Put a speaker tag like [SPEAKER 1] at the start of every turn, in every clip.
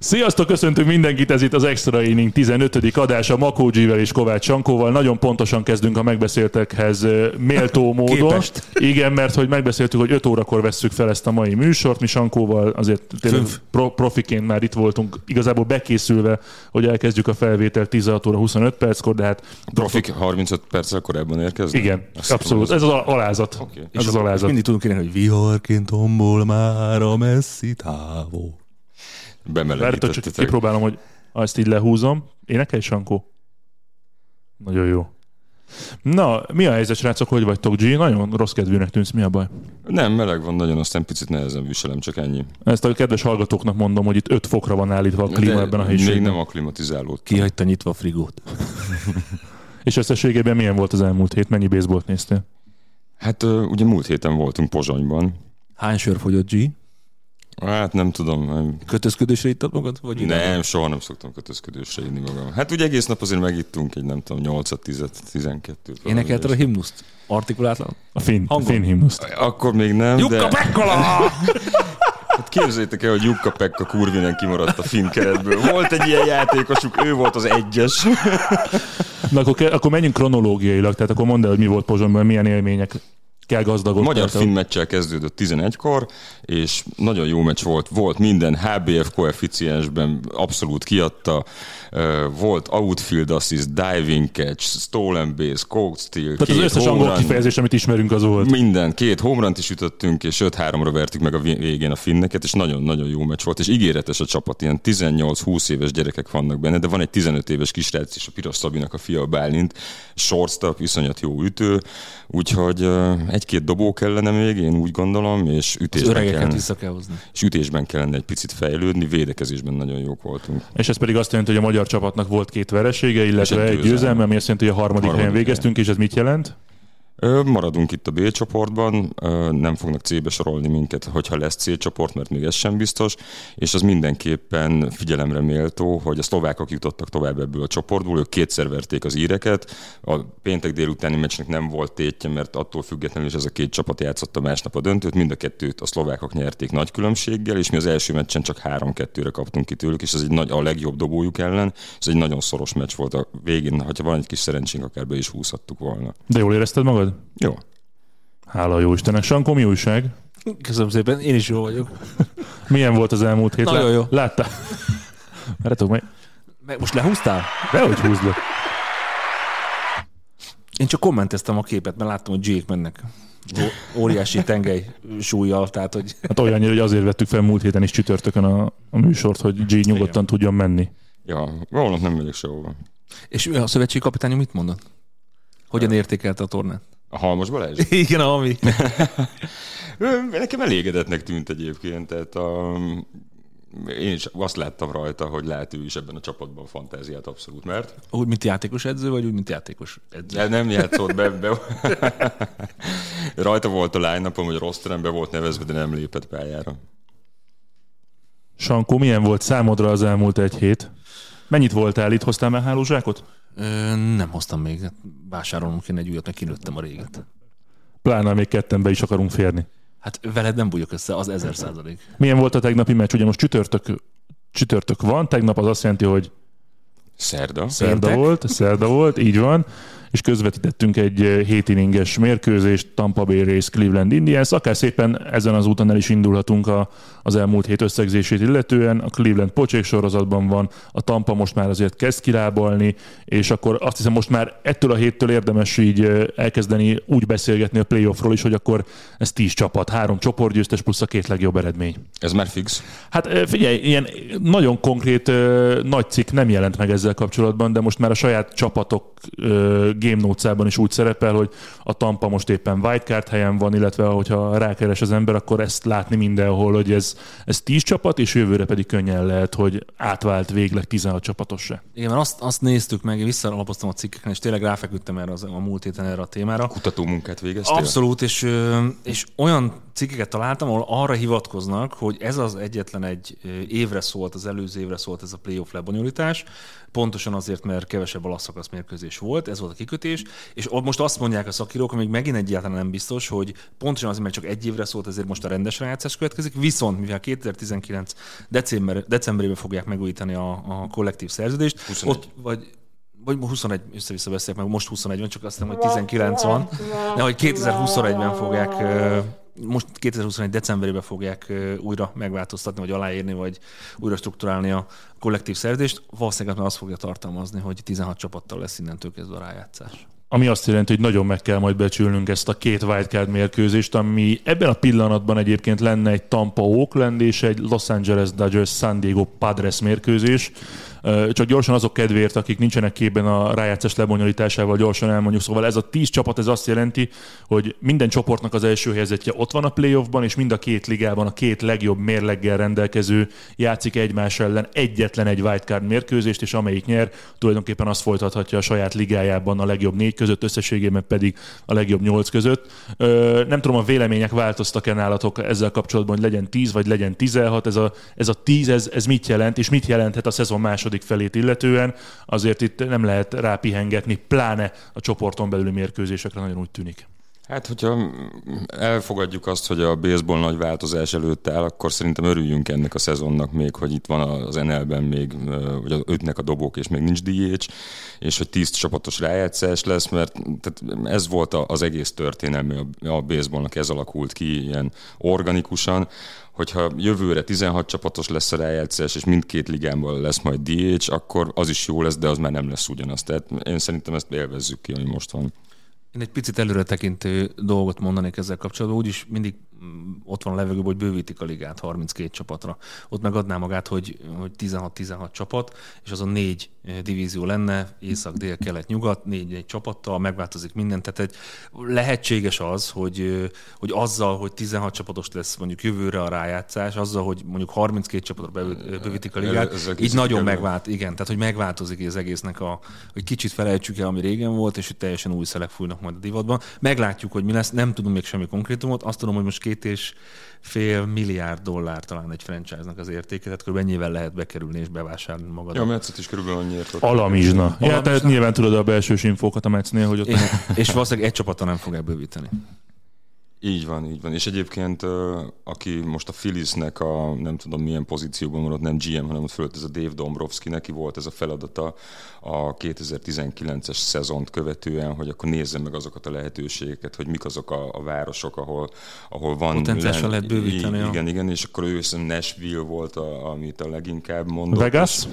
[SPEAKER 1] Sziasztok, köszöntünk mindenkit, ez itt az Extra Inning 15. adása Makó G-vel és Kovács Sankóval. Nagyon pontosan kezdünk a megbeszéltekhez méltó módon.
[SPEAKER 2] Képest.
[SPEAKER 1] Igen, mert hogy megbeszéltük, hogy 5 órakor vesszük fel ezt a mai műsort. Mi Sankóval azért tényleg pro- profiként már itt voltunk, igazából bekészülve, hogy elkezdjük a felvételt 16 óra 25 perckor, de hát
[SPEAKER 2] Profik 35 perccel korábban érkeznek?
[SPEAKER 1] igen,
[SPEAKER 2] Azt
[SPEAKER 1] abszolút. Ez az al- alázat.
[SPEAKER 2] Oké.
[SPEAKER 1] Ez az alázat.
[SPEAKER 3] Mindig tudunk kérni, hogy viharként tombol már a messzi távol.
[SPEAKER 1] Várjátok, csak kipróbálom, hogy ha ezt így lehúzom. Énekelj, Sankó? Nagyon jó. Na, mi a helyzet, srácok, hogy vagytok, G? Nagyon rossz kedvűnek tűnsz, mi a baj?
[SPEAKER 2] Nem, meleg van nagyon, aztán picit nehezen viselem, csak ennyi.
[SPEAKER 1] Ezt a kedves hallgatóknak mondom, hogy itt 5 fokra van állítva a klíma
[SPEAKER 2] De
[SPEAKER 1] ebben a
[SPEAKER 2] Még
[SPEAKER 1] helyiségben.
[SPEAKER 2] nem aklimatizálódtam.
[SPEAKER 3] Kihagyta nyitva a frigót.
[SPEAKER 1] És összességében milyen volt az elmúlt hét? Mennyi baseballt néztél?
[SPEAKER 2] Hát ugye múlt héten voltunk Pozsonyban.
[SPEAKER 3] Hány sör fogyott G?
[SPEAKER 2] Hát nem tudom, nem,
[SPEAKER 3] Kötözködésre ittad magad? Vagy ide?
[SPEAKER 2] nem, soha nem szoktam kötözködősre inni magam. Hát ugye egész nap azért megittunk egy nem tudom, 8 10 12
[SPEAKER 3] Énekelted a himnuszt? Artikulátlan?
[SPEAKER 1] A finn, finn himnuszt.
[SPEAKER 2] Akkor még nem,
[SPEAKER 3] Jukka
[SPEAKER 2] de
[SPEAKER 3] Pekkola!
[SPEAKER 2] hát képzeljétek el, hogy Jukka Pekka kurvinen kimaradt a finn keretből. Volt egy ilyen játékosuk, ő volt az egyes.
[SPEAKER 1] Na, akkor, akkor menjünk kronológiailag, tehát akkor mondd el, hogy mi volt Pozsonyban, milyen élmények kell gazdagodtál.
[SPEAKER 2] Magyar-finn meccsel kezdődött 11-kor, és nagyon jó meccs volt. Volt minden HBF koeficiensben abszolút kiadta. Volt outfield assist, diving catch, stolen base, cold steal,
[SPEAKER 1] Tehát az összes angol kifejezés, amit ismerünk, az volt.
[SPEAKER 2] Minden, két homerant is ütöttünk, és 5-3-ra vertük meg a végén a finneket, és nagyon-nagyon jó meccs volt, és ígéretes a csapat, ilyen 18-20 éves gyerekek vannak benne, de van egy 15 éves kisrác is, a Piros Szabinak a fia Bálint, shortstop, iszonyat jó ütő, úgyhogy ö, egy-két dobó kellene még, én úgy gondolom, és ütésben, kellene,
[SPEAKER 3] vissza kell hozni.
[SPEAKER 2] és ütésben kellene egy picit fejlődni, védekezésben nagyon jók voltunk.
[SPEAKER 1] És ez pedig azt jelenti, hogy a magyar csapatnak volt két veresége, illetve
[SPEAKER 2] egy
[SPEAKER 1] egy
[SPEAKER 2] győzelme.
[SPEAKER 1] ami azt jelenti, hogy a harmadik,
[SPEAKER 2] Harmadik
[SPEAKER 1] helyen végeztünk, és ez mit jelent?
[SPEAKER 2] Maradunk itt a B csoportban, nem fognak C-be sorolni minket, hogyha lesz C csoport, mert még ez sem biztos, és az mindenképpen figyelemre méltó, hogy a szlovákok jutottak tovább ebből a csoportból, ők kétszer verték az íreket, a péntek délutáni meccsnek nem volt tétje, mert attól függetlenül is ez a két csapat játszotta másnap a döntőt, mind a kettőt a szlovákok nyerték nagy különbséggel, és mi az első meccsen csak 3-2-re kaptunk ki tőlük, és ez egy nagy, a legjobb dobójuk ellen, ez egy nagyon szoros meccs volt a végén, ha van egy kis szerencsénk, akár be is húzhattuk volna.
[SPEAKER 1] De jól érezted magad?
[SPEAKER 2] Jó,
[SPEAKER 1] Hála jó Istennek. Sankó, mi újság?
[SPEAKER 3] Köszönöm szépen, én is jó vagyok.
[SPEAKER 1] Milyen volt az elmúlt hét?
[SPEAKER 3] Nagyon jó.
[SPEAKER 1] Láttál? Várjátok meg.
[SPEAKER 3] Meg most lehúztál?
[SPEAKER 1] Dehogy húzd le.
[SPEAKER 3] Én csak kommenteztem a képet, mert láttam, hogy Jake mennek. Ó- Óriási tengely súlyjal, tehát hogy
[SPEAKER 1] Hát olyannyira, hogy azért vettük fel múlt héten is csütörtökön a, a műsort, hogy G nyugodtan tudjon menni.
[SPEAKER 2] Ja, holnap nem megyek sehova.
[SPEAKER 3] És ő a szövetségi kapitány mit mondott? Hogyan értékelte a tornát?
[SPEAKER 2] A Halmos Balázs?
[SPEAKER 3] Igen, ami.
[SPEAKER 2] Ő Nekem elégedetnek tűnt egyébként, tehát a, én is azt láttam rajta, hogy lehet ő is ebben a csapatban fantáziát abszolút, mert
[SPEAKER 3] Úgy, mint játékos edző, vagy úgy, mint játékos edző?
[SPEAKER 2] de nem játszott be, be. rajta volt a line hogy rossz terembe volt nevezve, de nem lépett pályára.
[SPEAKER 1] Sankó, milyen volt számodra az elmúlt egy hét? Mennyit voltál itt? Hoztál már hálózsákot?
[SPEAKER 3] Ö, nem hoztam még. Vásárolnom kéne egy újat, mert kinőttem a réget.
[SPEAKER 1] Pláne még ketten be is akarunk férni.
[SPEAKER 3] Hát veled nem bújok össze, az ezer százalék.
[SPEAKER 1] Milyen volt a tegnapi meccs? Ugye most csütörtök, csütörtök van, tegnap az azt jelenti, hogy
[SPEAKER 2] Szerda.
[SPEAKER 1] szerda
[SPEAKER 3] Péntek.
[SPEAKER 1] volt, szerda volt, így van. És közvetítettünk egy eh, hétininges mérkőzést, Tampa Bay Race Cleveland Indians, akár szépen ezen az úton el is indulhatunk a, az elmúlt hét összegzését illetően. A Cleveland pocsék sorozatban van, a Tampa most már azért kezd kilábalni, és akkor azt hiszem most már ettől a héttől érdemes így eh, elkezdeni úgy beszélgetni a playoffról is, hogy akkor ez tíz csapat, három csoportgyőztes plusz a két legjobb eredmény.
[SPEAKER 2] Ez már fix?
[SPEAKER 1] Hát eh, figyelj, ilyen nagyon konkrét nagy cikk nem jelent meg ezzel kapcsolatban, de most már a saját csapatok game notes is úgy szerepel, hogy a Tampa most éppen wildcard helyen van, illetve hogyha rákeres az ember, akkor ezt látni mindenhol, hogy ez, ez 10 csapat, és jövőre pedig könnyen lehet, hogy átvált végleg 16 csapatos se.
[SPEAKER 3] Igen, mert azt, azt néztük meg, én visszalapoztam a cikkeken, és tényleg ráfeküdtem erre az, a múlt héten erre a témára.
[SPEAKER 2] Kutató munkát végeztél?
[SPEAKER 3] Abszolút, és, és olyan cikkeket találtam, ahol arra hivatkoznak, hogy ez az egyetlen egy évre szólt, az előző évre szólt ez a playoff lebonyolítás, pontosan azért, mert kevesebb alaszakasz mérkőzés volt, ez volt a kikötés, és most azt mondják a szakírók, még megint egyáltalán nem biztos, hogy pontosan azért, mert csak egy évre szólt, ezért most a rendes rájátszás következik, viszont mivel 2019 december, decemberében fogják megújítani a, a kollektív szerződést, 21. ott vagy vagy 21, össze-vissza beszélek, meg most 21 van, csak azt hiszem, hogy 19 van, de hogy 2021-ben fogják most 2021. decemberében fogják újra megváltoztatni, vagy aláírni, vagy újra strukturálni a kollektív szerződést. Valószínűleg már azt fogja tartalmazni, hogy 16 csapattal lesz innentől kezdve a rájátszás
[SPEAKER 1] ami azt jelenti, hogy nagyon meg kell majd becsülnünk ezt a két wildcard mérkőzést, ami ebben a pillanatban egyébként lenne egy Tampa Oakland és egy Los Angeles Dodgers San Diego Padres mérkőzés. Csak gyorsan azok kedvéért, akik nincsenek képben a rájátszás lebonyolításával, gyorsan elmondjuk. Szóval ez a tíz csapat, ez azt jelenti, hogy minden csoportnak az első helyzetje ott van a playoffban, és mind a két ligában a két legjobb mérleggel rendelkező játszik egymás ellen egyetlen egy wildcard mérkőzést, és amelyik nyer, tulajdonképpen azt folytathatja a saját ligájában a legjobb négy között, összességében pedig a legjobb nyolc között. Nem tudom, a vélemények változtak-e nálatok ezzel kapcsolatban, hogy legyen 10 vagy legyen 16. Ez a, ez a 10, ez, ez mit jelent, és mit jelenthet a szezon második második felét illetően, azért itt nem lehet rápihengetni, pláne a csoporton belüli mérkőzésekre nagyon úgy tűnik.
[SPEAKER 2] Hát, hogyha elfogadjuk azt, hogy a baseball nagy változás előtt áll, akkor szerintem örüljünk ennek a szezonnak még, hogy itt van az NL-ben még, vagy az ötnek a dobók, és még nincs DH, és hogy tíz csapatos rájátszás lesz, mert tehát ez volt az egész történelmi a baseballnak, ez alakult ki ilyen organikusan, hogyha jövőre 16 csapatos lesz a rájátszás, és mindkét ligában lesz majd DH, akkor az is jó lesz, de az már nem lesz ugyanaz. Tehát én szerintem ezt élvezzük ki, ami most van.
[SPEAKER 3] Én egy picit előre tekintő dolgot mondanék ezzel kapcsolatban. Úgyis mindig ott van a levegőben, hogy bővítik a ligát 32 csapatra. Ott megadná magát, hogy, hogy 16-16 csapat, és azon négy eh, divízió lenne, észak, dél, kelet, nyugat, négy-négy csapattal, megváltozik minden. Tehát egy, lehetséges az, hogy, eh, hogy azzal, hogy 16 csapatos lesz mondjuk jövőre a rájátszás, azzal, hogy mondjuk 32 csapatra bővítik a ligát, ez, ez így nagyon megvált, igen, tehát hogy megváltozik az egésznek a, hogy kicsit felejtsük el, ami régen volt, és hogy teljesen új szelek fújnak majd a divatban. Meglátjuk, hogy mi lesz, nem tudom még semmi konkrétumot, azt tudom, hogy most két és fél milliárd dollár talán egy franchise-nak az értéke, tehát kb. ennyivel lehet bekerülni és bevásárolni magad.
[SPEAKER 2] Ja, a Metszet is körülbelül annyiért.
[SPEAKER 1] Alamizsna. Ja, tehát nyilván tudod a belsős infókat a Metsznél, hogy ott...
[SPEAKER 3] És, és valószínűleg egy csapata nem fogják bővíteni.
[SPEAKER 2] Így van, így van. És egyébként, aki most a Philliesnek a nem tudom milyen pozícióban maradt, nem GM, hanem ott fölött ez a Dave Dombrowski, neki volt ez a feladata a 2019-es szezont követően, hogy akkor nézze meg azokat a lehetőségeket, hogy mik azok a, a városok, ahol, ahol van...
[SPEAKER 3] Potenciálisan lehet bővíteni.
[SPEAKER 2] Igen, igen, és akkor ő Nashville volt, a, amit a leginkább mondott.
[SPEAKER 1] Vegas?
[SPEAKER 2] És,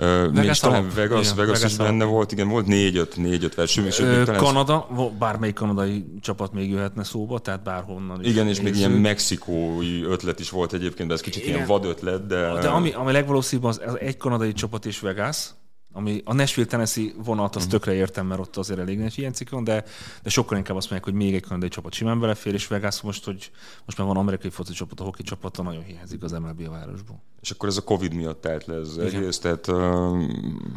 [SPEAKER 2] Uh, Vegas, talán Vegas, igen, Vegas, Vegas is benne volt, igen, volt négy-öt, négy-öt verseny.
[SPEAKER 3] Ö, talán Kanada, bármelyik kanadai csapat még jöhetne szóba, tehát bárhonnan
[SPEAKER 2] is. Igen, és még ilyen mexikói ötlet is volt egyébként, de ez kicsit igen. ilyen vad ötlet, de...
[SPEAKER 3] De ami, ami legvalószínűbb az, az egy kanadai csapat és Vegas, ami a Nashville Tennessee vonat, az uh-huh. tökre értem, mert ott azért elég nagy ilyen cikk de, de sokkal inkább azt mondják, hogy még egy kanadai csapat simán belefér, és Vegas most, hogy most már van amerikai foci csapat, a hoki csapata, nagyon hiányzik az MLB a városból.
[SPEAKER 2] És akkor ez a Covid miatt telt le ez egész, tehát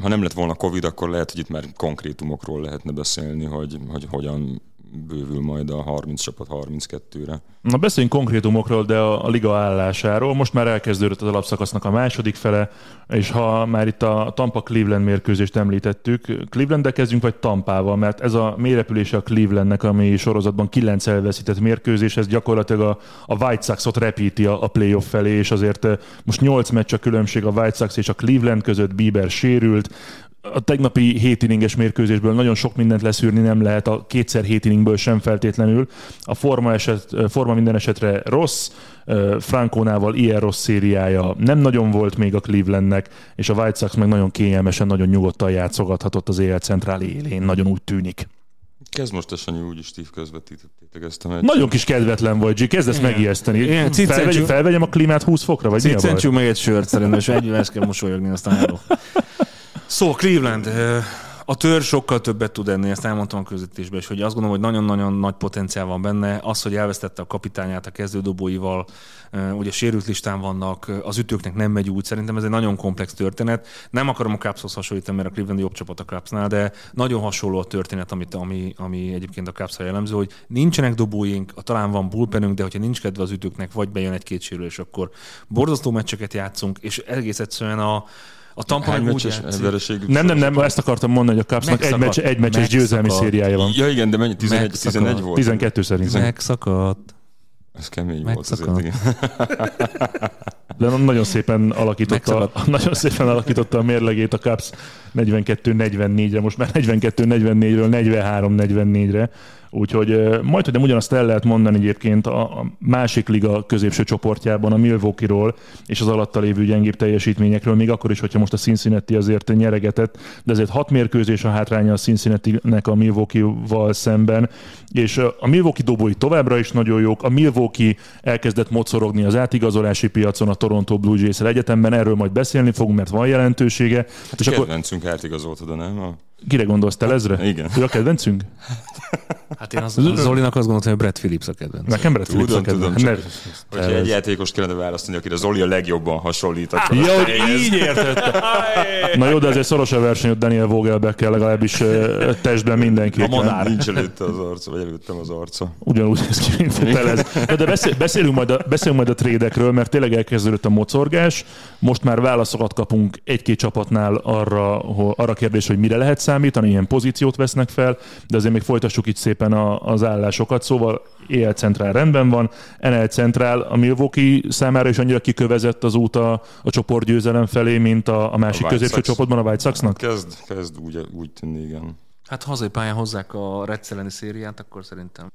[SPEAKER 2] ha nem lett volna Covid, akkor lehet, hogy itt már konkrétumokról lehetne beszélni, hogy, hogy hogyan bővül majd a 30 csapat 32-re.
[SPEAKER 1] Na beszéljünk konkrétumokról, de a, a liga állásáról. Most már elkezdődött az alapszakasznak a második fele, és ha már itt a Tampa-Cleveland mérkőzést említettük, cleveland kezdjünk, vagy Tampával, mert ez a mélyrepülése a Clevelandnek, ami sorozatban 9 elveszített mérkőzés, ez gyakorlatilag a, a White Sox-ot repíti a, a playoff felé, és azért most 8 meccs a különbség a White Sox és a Cleveland között, Bieber sérült, a tegnapi 7 inninges mérkőzésből nagyon sok mindent leszűrni nem lehet, a kétszer 7 inningből sem feltétlenül. A forma, eset, forma minden esetre rossz, Frankónával ilyen rossz szériája nem nagyon volt még a Clevelandnek, és a White Sox meg nagyon kényelmesen, nagyon nyugodtan játszogathatott az éjjel centrál élén, nagyon úgy tűnik.
[SPEAKER 2] Kezd most a Sanyi úgyis Steve közvetítettétek ezt a meccset.
[SPEAKER 1] Nagyon kis kedvetlen vagy, G, kezdesz megijeszteni.
[SPEAKER 3] Igen,
[SPEAKER 1] Felvegy, felvegyem a klímát 20 fokra, vagy mi a baj?
[SPEAKER 3] Meg egy sört szerintem, és ezt kell mosolyogni, aztán járó. Szóval Cleveland, a tör sokkal többet tud enni, ezt elmondtam a közvetítésben is, hogy azt gondolom, hogy nagyon-nagyon nagy potenciál van benne. Az, hogy elvesztette a kapitányát a kezdődobóival, ugye sérült listán vannak, az ütőknek nem megy úgy, szerintem ez egy nagyon komplex történet. Nem akarom a Cubshoz hasonlítani, mert a Cleveland jobb csapat a Cubsnál, de nagyon hasonló a történet, amit, ami, ami egyébként a cubs jellemző, hogy nincsenek dobóink, talán van bullpenünk, de hogyha nincs kedve az ütőknek, vagy bejön egy-két sérülés, akkor borzasztó meccseket játszunk, és egész egyszerűen a, a Tampa meg úgy játszik.
[SPEAKER 1] Nem, nem, nem, ezt akartam mondani, hogy a Cubsnak egy, meccs, egy meccses győzelmi szériája van.
[SPEAKER 2] Ja igen, de mennyi? 11,
[SPEAKER 3] Megszakadt.
[SPEAKER 2] 11 volt?
[SPEAKER 1] 12 szerintem.
[SPEAKER 3] Megszakadt.
[SPEAKER 2] Ez kemény
[SPEAKER 3] Megszakadt.
[SPEAKER 2] volt azért, igen.
[SPEAKER 1] De nagyon szépen alakította,
[SPEAKER 3] Megszakadt.
[SPEAKER 1] nagyon szépen alakította a mérlegét a Cubs 42-44-re, most már 42-44-ről 43-44-re. Úgyhogy majd, hogy nem ugyanazt el lehet mondani egyébként a, másik liga középső csoportjában, a Milwaukee-ról és az alatta lévő gyengébb teljesítményekről, még akkor is, hogyha most a Cincinnati azért nyeregetett, de azért hat mérkőzés a hátránya a Cincinnati-nek a Milwaukee-val szemben, és a Milwaukee dobói továbbra is nagyon jók, a Milwaukee elkezdett mocorogni az átigazolási piacon a Toronto Blue jays egyetemben, erről majd beszélni fogunk, mert van jelentősége. Hát és akkor
[SPEAKER 2] átigazoltad, nem? A...
[SPEAKER 1] kire gondolsz, te lezre?
[SPEAKER 2] Igen.
[SPEAKER 1] Ő a kedvencünk?
[SPEAKER 3] Hát én az, az Zolinak azt gondoltam, hogy Brett Phillips a kedvenc.
[SPEAKER 1] Nekem Brett Phillips a
[SPEAKER 2] Tudom, tudom,
[SPEAKER 1] kedvenc.
[SPEAKER 2] csak-
[SPEAKER 1] Ne-
[SPEAKER 2] Hogyha egy játékost kellene választani, akire Zoli a legjobban hasonlít, akkor
[SPEAKER 1] Ja, hogy így értettem. Na jó, de azért szoros a verseny, hogy Daniel Vogelbeckkel legalábbis ö, testben mindenki.
[SPEAKER 2] a madár. nincs előtte az arca, vagy előttem az arca.
[SPEAKER 1] Ugyanúgy néz ki, mint a Telez. Na, de beszél, beszélünk, majd a, beszélünk majd a trédekről, mert tényleg elkezdődött a mocorgás. Most már válaszokat kapunk egy-két csapatnál arra, arra a kérdés, hogy mire lehet számítani, ilyen pozíciót vesznek fel, de azért még folytassuk itt szépen a, az állásokat. Szóval EL Centrál rendben van, NL Centrál a Milwaukee számára is annyira kikövezett az út a, a csoportgyőzelem felé, mint a, a másik
[SPEAKER 2] White
[SPEAKER 1] középső
[SPEAKER 2] Sox.
[SPEAKER 1] csoportban a White Soxnak?
[SPEAKER 2] Kezd, kezd úgy, úgy tűnni, igen.
[SPEAKER 3] Hát hazai pályán hozzák a Reds elleni szériát, akkor szerintem.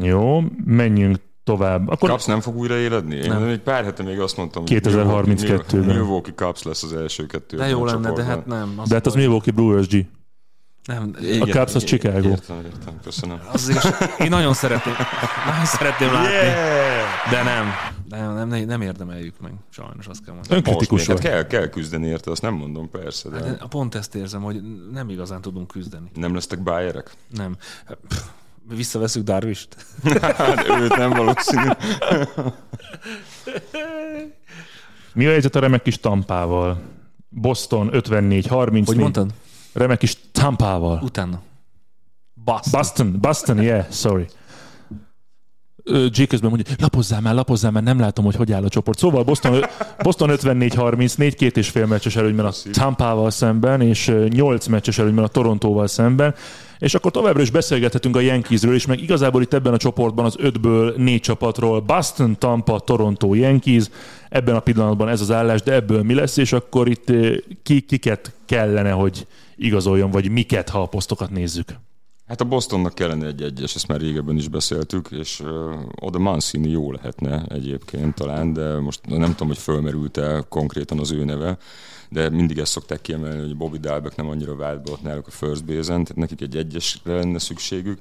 [SPEAKER 1] Jó, menjünk tovább. Akkor
[SPEAKER 2] Cubs nem fog újra éledni? Én
[SPEAKER 3] Nem.
[SPEAKER 2] egy pár hete még azt mondtam, hogy
[SPEAKER 1] 2032-ben.
[SPEAKER 2] Milwaukee Cubs lesz az első kettő.
[SPEAKER 3] De jó lenne, de hát nem. Az
[SPEAKER 1] de hát az. Milwaukee Brewers G.
[SPEAKER 3] Nem,
[SPEAKER 2] Igen,
[SPEAKER 1] A Cubs az Chicago.
[SPEAKER 2] Értem, értem, köszönöm.
[SPEAKER 3] az igaz, én nagyon szeretném, nagyon szeretném látni, de nem, nem, nem, nem, érdemeljük meg, sajnos azt kell mondani.
[SPEAKER 1] Önkritikus
[SPEAKER 2] még, hát
[SPEAKER 1] vagy.
[SPEAKER 2] kell, kell küzdeni érte, azt nem mondom persze, de
[SPEAKER 3] De pont ezt érzem, hogy nem igazán tudunk küzdeni.
[SPEAKER 2] nem lesztek bájerek?
[SPEAKER 3] Nem. Pff, Visszaveszünk Darvist?
[SPEAKER 2] Hát őt nem valószínű.
[SPEAKER 1] Mi a helyzet a remek kis tampával? Boston 54-34.
[SPEAKER 3] Hogy mondtad?
[SPEAKER 1] Remek kis tampával.
[SPEAKER 3] Utána. Boston.
[SPEAKER 1] Boston, Boston, yeah, sorry. G közben mondja, lapozzál már, lapozzál már, nem látom, hogy hogy áll a csoport. Szóval Boston, Boston 54-34, két és fél meccses előnyben a Tampával szemben, és ö, nyolc meccses előnyben a Torontóval szemben. És akkor továbbra is beszélgethetünk a Yankeesről, és meg igazából itt ebben a csoportban az ötből négy csapatról, Boston, Tampa, Toronto, Yankees, ebben a pillanatban ez az állás, de ebből mi lesz, és akkor itt ö, ki, kiket kellene, hogy igazoljon, vagy miket, ha a posztokat nézzük.
[SPEAKER 2] Hát a Bostonnak kellene egy egyes, ezt már régebben is beszéltük, és uh, oda Mancini jó lehetne egyébként talán, de most nem tudom, hogy fölmerült-e konkrétan az ő neve, de mindig ezt szokták kiemelni, hogy Bobby Dalbeck nem annyira vált be ott náluk a first base-en, tehát nekik egy egyesre lenne szükségük.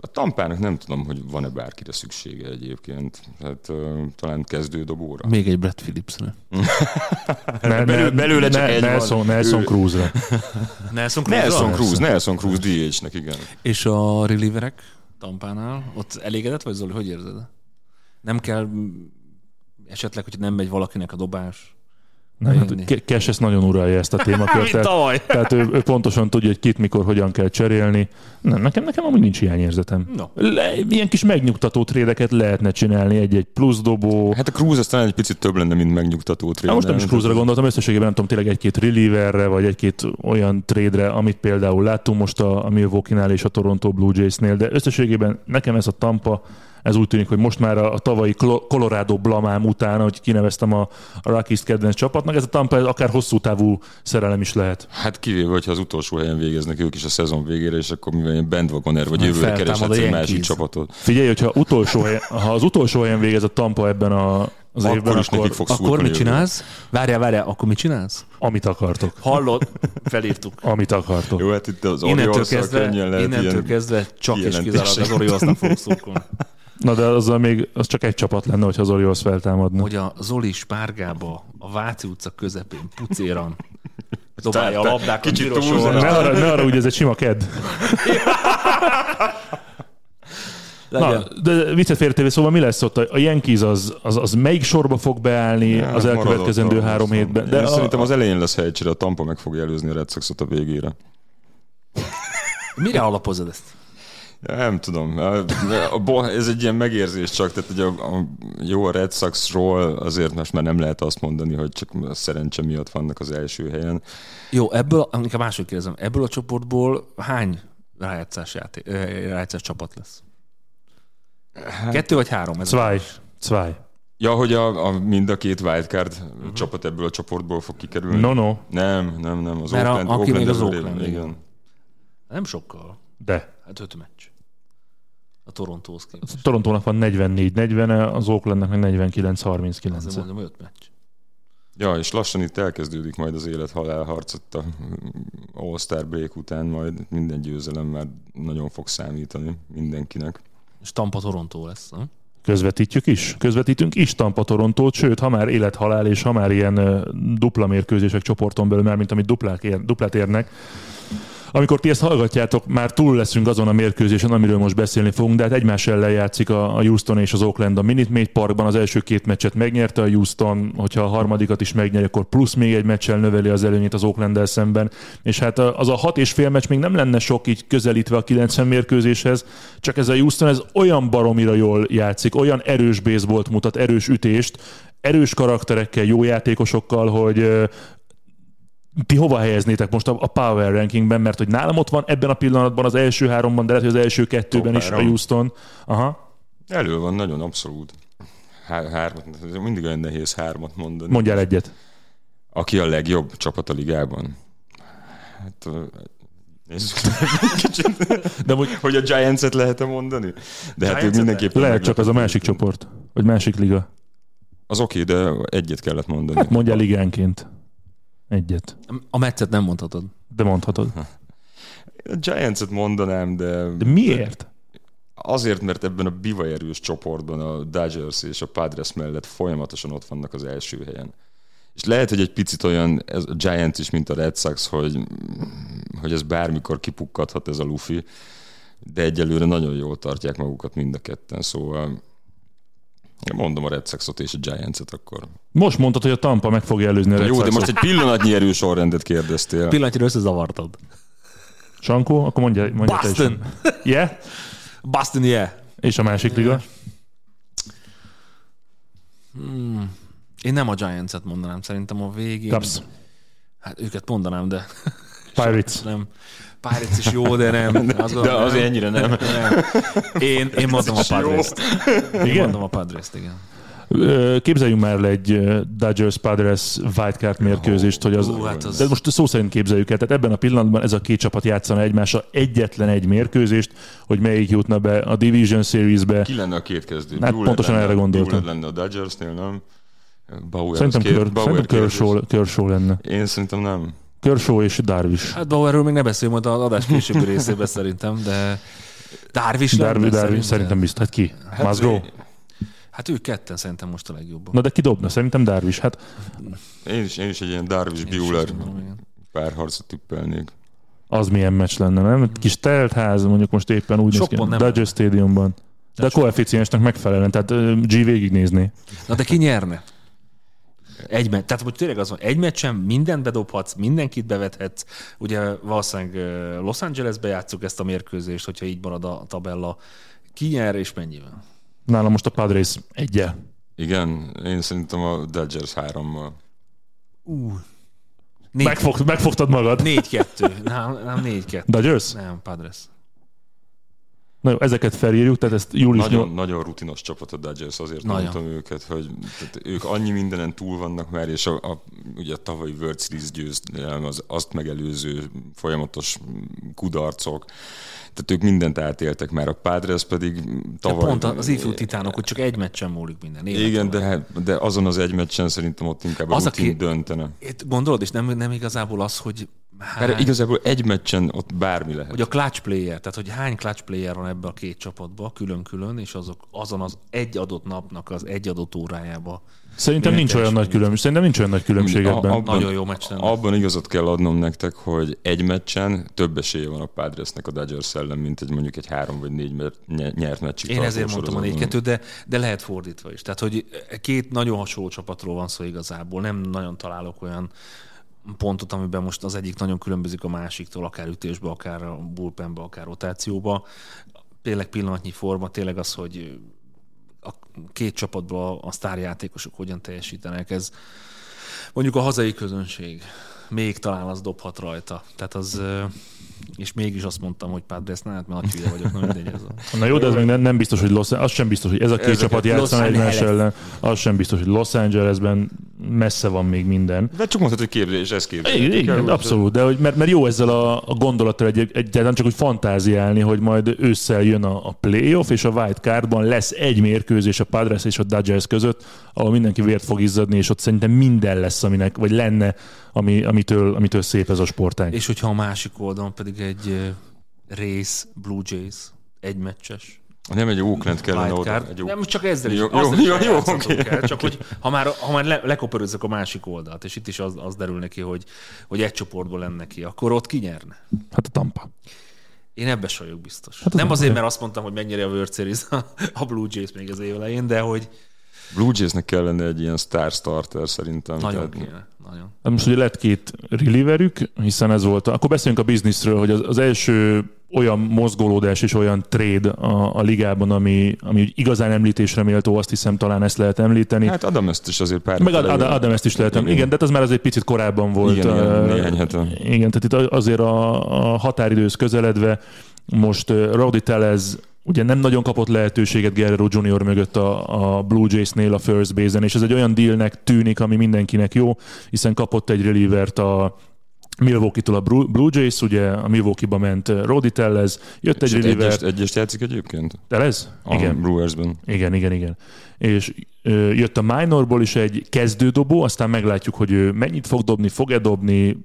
[SPEAKER 2] A Tampának nem tudom, hogy van-e bárkire szüksége egyébként. Tehát uh, talán kezdődobóra.
[SPEAKER 3] Még egy Brett Phillips-re.
[SPEAKER 1] Ne,
[SPEAKER 2] belül- belőle csak egy van.
[SPEAKER 1] Nelson, Nelson
[SPEAKER 2] Ő-
[SPEAKER 1] Cruzra.
[SPEAKER 3] Nelson
[SPEAKER 2] Nelson Cruz, Nelson Cruz DH-nek, igen.
[SPEAKER 3] És a relieverek Tampánál, ott elégedett vagy Zoli, hogy érzed? Nem kell esetleg, hogy nem megy valakinek a dobás. Bejönni?
[SPEAKER 1] hát Kes ezt nagyon uralja ezt a témakört. Tehát, tehát ő, ő, pontosan tudja, hogy kit, mikor, hogyan kell cserélni. Nem, nekem, nekem amúgy nincs hiányérzetem.
[SPEAKER 3] No.
[SPEAKER 1] Le, ilyen kis megnyugtató trédeket lehetne csinálni, egy-egy plusz dobó.
[SPEAKER 2] Hát a Cruz aztán egy picit több lenne, mint megnyugtató
[SPEAKER 1] Hát most nem is Cruzra gondoltam, összességében nem tudom, tényleg egy-két relieverre, vagy egy-két olyan trade amit például láttunk most a, a Milwaukee-nál és a Toronto Blue Jays-nél, de összességében nekem ez a Tampa Ez úgy tűnik, hogy most már a, a tavalyi Colorado blamám után, hogy kineveztem a, a Rockies kedvenc csapatnak, ez a Tampa ez akár hosszú távú szerelem is lehet.
[SPEAKER 2] Hát kivéve, hogyha az utolsó helyen végeznek ők is a szezon végére, és akkor mivel ilyen bandwagoner vagy jövőre kereshetsz egy másik csapatot.
[SPEAKER 1] Figyelj, hogyha utolsó helyen, ha az utolsó helyen végez a Tampa ebben a, az
[SPEAKER 2] Akkor
[SPEAKER 1] évben,
[SPEAKER 2] is
[SPEAKER 1] akkor,
[SPEAKER 2] nekik fog
[SPEAKER 3] Akkor mit csinálsz? Várjál, várjál, akkor mit csinálsz?
[SPEAKER 1] amit akartok.
[SPEAKER 3] Hallod? Felírtuk.
[SPEAKER 1] Amit akartok.
[SPEAKER 2] Jó, hát itt az
[SPEAKER 3] Innentől kezdve,
[SPEAKER 2] könnyen lehet
[SPEAKER 3] innentől kezdve csak és kizárólag az Oriolsnak fogok szurkolni.
[SPEAKER 1] Na de azzal még az csak egy csapat lenne, hogyha az Orioles feltámadna.
[SPEAKER 3] Hogy a Zoli spárgába, a Váci utca közepén, pucéran, dobálja a labdákat
[SPEAKER 2] kicsit
[SPEAKER 3] piros sorra.
[SPEAKER 1] Ne arra, ne arra, úgy ez egy sima ked. Na, de viccet félretéve, szóval mi lesz ott? A Yankees az, az, az melyik sorba fog beállni
[SPEAKER 2] Ja,
[SPEAKER 1] az
[SPEAKER 2] marad
[SPEAKER 1] elkövetkezendő
[SPEAKER 2] a-
[SPEAKER 1] három hétben?
[SPEAKER 2] De Én szerintem
[SPEAKER 1] a,
[SPEAKER 2] az elején lesz helycsere, a Tampa meg fogja előzni a Red Soxot a végére.
[SPEAKER 3] Mire alapozod ezt?
[SPEAKER 2] Nem tudom. A, a, ez egy ilyen megérzés csak, tehát hogy a, a, jó a Red Soxról azért most már nem lehet azt mondani, hogy csak a szerencse miatt vannak az első helyen.
[SPEAKER 3] Jó, ebből, inkább máshogy kérdezem, ebből a csoportból hány rájátszás, játék, rájátszás csapat lesz? Kettő vagy három? Ez
[SPEAKER 1] Zwei. Zwei.
[SPEAKER 2] Ja, hogy a, a mind a két wildcard uh-huh. csapat ebből a csoportból fog kikerülni?
[SPEAKER 1] No, no.
[SPEAKER 2] Nem, nem, nem. Az
[SPEAKER 3] Mert a-
[SPEAKER 2] Oakland,
[SPEAKER 3] aki még az Oakland, igen.
[SPEAKER 2] igen.
[SPEAKER 3] Nem sokkal.
[SPEAKER 1] De.
[SPEAKER 3] Hát öt meccs. A Torontóhoz képest.
[SPEAKER 1] Torontónak van 44-40, az Oaklandnek meg
[SPEAKER 3] Ezzel
[SPEAKER 1] 49-39.
[SPEAKER 3] mondom, öt meccs.
[SPEAKER 2] Ja, és lassan itt elkezdődik majd az élet-halál harc ott a All-Star break után, majd minden győzelem már nagyon fog számítani mindenkinek.
[SPEAKER 3] És Tampa Torontó lesz. Ha?
[SPEAKER 1] Közvetítjük is? Közvetítünk is Tampa Torontót, sőt, ha már élethalál és ha már ilyen dupla mérkőzések csoporton belül, már mint amit duplák ér, duplát érnek, amikor ti ezt hallgatjátok, már túl leszünk azon a mérkőzésen, amiről most beszélni fogunk, de hát egymás ellen játszik a, Houston és az Oakland a Minute Maid Parkban. Az első két meccset megnyerte a Houston, hogyha a harmadikat is megnyeri, akkor plusz még egy meccsel növeli az előnyét az oakland szemben. És hát az a hat és fél meccs még nem lenne sok így közelítve a 90 mérkőzéshez, csak ez a Houston ez olyan baromira jól játszik, olyan erős baseballt mutat, erős ütést, erős karakterekkel, jó játékosokkal, hogy ti hova helyeznétek most a, a Power Rankingben, mert hogy nálam ott van ebben a pillanatban az első háromban, de lehet, hogy az első kettőben
[SPEAKER 2] Top
[SPEAKER 1] is a
[SPEAKER 2] három.
[SPEAKER 1] Houston. Aha.
[SPEAKER 2] Elő van, nagyon abszolút. Há- hármat, mindig olyan nehéz hármat mondani.
[SPEAKER 1] Mondjál egyet.
[SPEAKER 2] Aki a legjobb csapat a ligában? Hát, nézzük kicsit,
[SPEAKER 1] De hogy
[SPEAKER 2] hogy a Giants-et lehet-e mondani? De hát
[SPEAKER 3] Giants-et
[SPEAKER 2] mindenképpen...
[SPEAKER 1] lehet csak az a másik csoport, vagy másik liga.
[SPEAKER 2] Az oké, de egyet kellett mondani.
[SPEAKER 1] Hát mondjál ligánként. Egyet.
[SPEAKER 3] A meccet nem mondhatod.
[SPEAKER 1] De mondhatod.
[SPEAKER 2] A Giants-et mondanám, de...
[SPEAKER 1] De miért?
[SPEAKER 2] Azért, mert ebben a biva erős csoportban a Dodgers és a Padres mellett folyamatosan ott vannak az első helyen. És lehet, hogy egy picit olyan ez a Giants is, mint a Red Sox, hogy, hogy ez bármikor kipukkadhat ez a lufi, de egyelőre nagyon jól tartják magukat mind a ketten, szóval mondom a Red Soxot és a Giants-et akkor.
[SPEAKER 1] Most mondtad, hogy a Tampa meg fogja előzni a Red
[SPEAKER 2] Jó, de most egy pillanatnyi erős sorrendet kérdeztél.
[SPEAKER 3] Pillanatnyira összezavartad.
[SPEAKER 1] Sankó, akkor mondja, mondja te is.
[SPEAKER 3] Boston!
[SPEAKER 1] Yeah?
[SPEAKER 3] Boston, yeah!
[SPEAKER 1] És a másik liga?
[SPEAKER 3] Én nem a Giants-et mondanám, szerintem a végén.
[SPEAKER 1] Cubs.
[SPEAKER 3] Hát őket mondanám, de
[SPEAKER 1] Pirates.
[SPEAKER 3] nem. Pirates is jó, de nem. Azt
[SPEAKER 2] De
[SPEAKER 3] gondolom,
[SPEAKER 2] azért ennyire nem.
[SPEAKER 3] nem. Én, én mondom a. Padres-t. Én
[SPEAKER 1] Igen?
[SPEAKER 3] mondom a Padres-t, igen.
[SPEAKER 1] Képzeljünk már le egy Dodgers Padres wildcard mérkőzést, hogy az,
[SPEAKER 3] hát az-
[SPEAKER 1] de most szó szerint képzeljük el. Tehát ebben a pillanatban ez a két csapat játszana egymásra egyetlen egy mérkőzést, hogy melyik jutna be a Division Series-be.
[SPEAKER 2] Ki lenne a két kezdő?
[SPEAKER 1] Hát
[SPEAKER 2] Buehler
[SPEAKER 1] pontosan
[SPEAKER 2] lenne,
[SPEAKER 1] erre gondoltam.
[SPEAKER 2] Buehler lenne a Dodgersnél, nem? Bauer,
[SPEAKER 1] Szerintem,
[SPEAKER 2] az két-
[SPEAKER 1] kör,
[SPEAKER 2] Bauer
[SPEAKER 1] szerintem. Kershaw, Kershaw lenne.
[SPEAKER 2] Én szerintem nem.
[SPEAKER 1] Kershaw és Darvish.
[SPEAKER 3] Hát Bauerről még ne beszélj majd az adás későbbi részében szerintem, de Darvish lenne
[SPEAKER 1] Darvish, Darvish szerintem biztos. Hát ki? Hát Musgrove?
[SPEAKER 3] Hát ők ketten szerintem most a legjobbak.
[SPEAKER 1] Na de ki dobna? Szerintem Darvish. Hát
[SPEAKER 2] Én is, én is egy ilyen Darvish Bueller párharcot tippelnék.
[SPEAKER 1] az milyen meccs lenne, nem? Kis telt ház, mondjuk most éppen úgy
[SPEAKER 3] Sok
[SPEAKER 1] néz ki. Dodger Stadiumban. De a koeficiensnek megfelelően, tehát G végignézni.
[SPEAKER 3] Na de ki nyerne? Egy meccs. Tehát hogy tényleg az van, egy meccsen mindent bedobhatsz, mindenkit bevethetsz. Ugye valószínűleg Los Angelesbe játszuk ezt a mérkőzést, hogyha így marad a tabella. Ki nyer és mennyivel?
[SPEAKER 1] Nálam most a Padres egyel.
[SPEAKER 2] Igen, én szerintem a Dodgers hárommal.
[SPEAKER 3] Négy,
[SPEAKER 1] Megfog, megfogtad magad.
[SPEAKER 3] négy kettő. Nem, nem négy kettő.
[SPEAKER 1] Dodgers?
[SPEAKER 3] Nem, Padres.
[SPEAKER 1] Na jó, ezeket felírjuk, tehát ezt július
[SPEAKER 2] Nagyon, nagyon rutinos csapat a Dodgers, azért
[SPEAKER 3] Nagyon.
[SPEAKER 2] mondtam őket, hogy tehát ők annyi mindenen túl vannak már, és a, a, ugye a tavalyi World Series győzelem, az azt megelőző folyamatos kudarcok, tehát ők mindent átéltek már, a Padres pedig
[SPEAKER 3] De
[SPEAKER 2] tavaly...
[SPEAKER 3] pont az ifjú titánok, hogy csak egy meccsen múlik minden.
[SPEAKER 2] Igen, de, de azon az egy meccsen szerintem ott inkább a
[SPEAKER 3] Az,
[SPEAKER 2] rutin
[SPEAKER 3] aki-
[SPEAKER 2] döntene.
[SPEAKER 3] Itt gondolod, és nem, nem igazából az, hogy hány,
[SPEAKER 2] Mert igazából egy meccsen ott bármi lehet.
[SPEAKER 3] hogy a clutch player, tehát hogy hány clutch player van ebbe a két csapatba, külön-külön, és azok azon az egy adott napnak az egy adott órájába.
[SPEAKER 1] Szerintem nincs olyan nagy különbség. Szerintem nincs olyan nagy különbség
[SPEAKER 2] A-
[SPEAKER 1] ebben.
[SPEAKER 2] abban-
[SPEAKER 3] Nagyon jó meccs lenne.
[SPEAKER 2] Abban igazat kell adnom nektek, hogy egy meccsen több esélye van a Padresnek a Dodgers ellen, mint egy mondjuk egy három vagy négy mer- ny- nyert meccsig.
[SPEAKER 3] Én ezért mondtam a
[SPEAKER 2] sorozatban.
[SPEAKER 3] 4-2, de, de lehet fordítva is. Tehát, hogy két nagyon hasonló csapatról van szó igazából. Nem nagyon találok olyan pontot, amiben most az egyik nagyon különbözik a másiktól, akár ütésbe, akár a bullpenbe, akár rotációba. Tényleg pillanatnyi forma, tényleg az, hogy a két csapatban a sztárjátékosok hogyan teljesítenek, ez mondjuk a hazai közönség még talán az dobhat rajta. Tehát az, és mégis azt mondtam, hogy Padresnál, hát mert nagy hülye vagyok, na mindegy. Ez a...
[SPEAKER 1] Na jó, de ez még nem, nem biztos, hogy Los, az sem biztos, hogy ez a két
[SPEAKER 2] Ezeket
[SPEAKER 1] csapat játszana egymás ellen. Az sem biztos, hogy Los Angelesben messze van még minden.
[SPEAKER 2] De csak mondhatod, hogy képzelés, ez képzelés.
[SPEAKER 1] Igen, igen abszolút, de hogy, mert, mert jó ezzel a, a gondolattal egy, egyáltalán csak úgy fantáziálni, hogy majd ősszel jön a, a playoff, és a wild cardban lesz egy mérkőzés a Padres és a Dodgers között, ahol mindenki vért fog izzadni, és ott szerintem minden lesz, aminek, vagy lenne, ami, amitől, amitől szép ez a sportág.
[SPEAKER 3] És hogyha a másik oldalon pedig egy rész Blue Jays, egy meccses.
[SPEAKER 2] Nem egy Oakland kellene oda. Egy
[SPEAKER 3] Nem, csak ezzel is.
[SPEAKER 2] Jó,
[SPEAKER 3] Jó,
[SPEAKER 2] jó, jó, jó,
[SPEAKER 3] oké. kell, csak hogy ha már, ha már le, lekopörözzük a másik oldalt, és itt is az, az derül neki, hogy, hogy egy csoportból lenne ki, akkor ott ki nyerne?
[SPEAKER 1] Hát a Tampa.
[SPEAKER 3] Én ebbe se vagyok biztos.
[SPEAKER 1] Hát az
[SPEAKER 3] nem azért, mert azt mondtam, hogy mennyire a World Series a, a Blue Jays még az év elején, de hogy
[SPEAKER 2] Blue Jaysnek kellene egy ilyen star starter szerintem.
[SPEAKER 3] nagyon
[SPEAKER 2] tehát-
[SPEAKER 3] kéne. Nagyon.
[SPEAKER 1] Hát most ugye lett két relieverük, hiszen ez volt. A, akkor beszéljünk a bizniszről, hogy az, az első olyan mozgolódás és olyan trade a, a ligában, ami, ami igazán említésre méltó, azt hiszem talán ezt lehet említeni. Hát,
[SPEAKER 2] Hát Adam ezt is azért pár
[SPEAKER 1] meg Ad, Adam ezt is lehet említeni. Igen, de hát az már azért picit korábban volt.
[SPEAKER 2] Igen, igen, néhány hete.
[SPEAKER 1] Igen, tehát itt azért a, a határidőhöz közeledve most Rowdy Tellez ugye nem nagyon kapott lehetőséget Guerrero Junior mögött a, a Blue Jays-nél a first base-en, és ez egy olyan dealnek tűnik, ami mindenkinek jó, hiszen kapott egy relievert a Milwaukee-tól a Blue Jays, ugye a Milwaukee-ba ment Rowdy Tellez, jött egy reliever,
[SPEAKER 2] egyest, egyest játszik egyébként?
[SPEAKER 1] Tellez? Igen.
[SPEAKER 2] Brewersben.
[SPEAKER 1] Igen, igen, igen. És jött a minorból is egy kezdődobó, aztán meglátjuk, hogy ő mennyit fog dobni, fog-e dobni,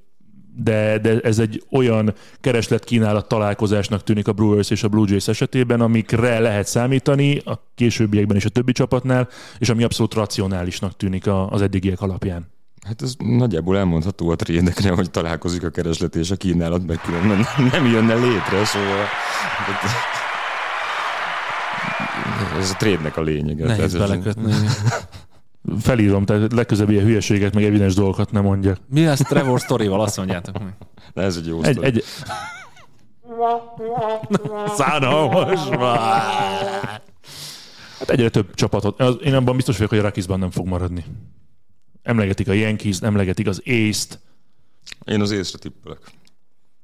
[SPEAKER 1] de, de ez egy olyan kereslet-kínálat találkozásnak tűnik a Brewers és a Blue Jays esetében, amikre lehet számítani a későbbiekben is a többi csapatnál, és ami abszolút racionálisnak tűnik a- az eddigiek alapján.
[SPEAKER 2] Hát ez nagyjából elmondható a trédekre, hogy találkozik a kereslet és a kínálat, meg különben nem jönne létre, szóval... Ez a trédnek a lényege.
[SPEAKER 3] Nehéz
[SPEAKER 2] ez-
[SPEAKER 3] belekötni.
[SPEAKER 1] Felírom, tehát legközelebb ilyen hülyeséget, meg evidens dolgokat nem mondjak.
[SPEAKER 3] Mi lesz Trevor Storyval? Azt mondjátok meg.
[SPEAKER 2] De ez egy jó
[SPEAKER 1] Egy,
[SPEAKER 2] sztori.
[SPEAKER 1] egy... Szánalmas Hát egyre több csapatot. Én abban biztos vagyok, hogy a Rakisban nem fog maradni. Emlegetik a Yankees, emlegetik az Ace-t.
[SPEAKER 2] Én az észre tippelek.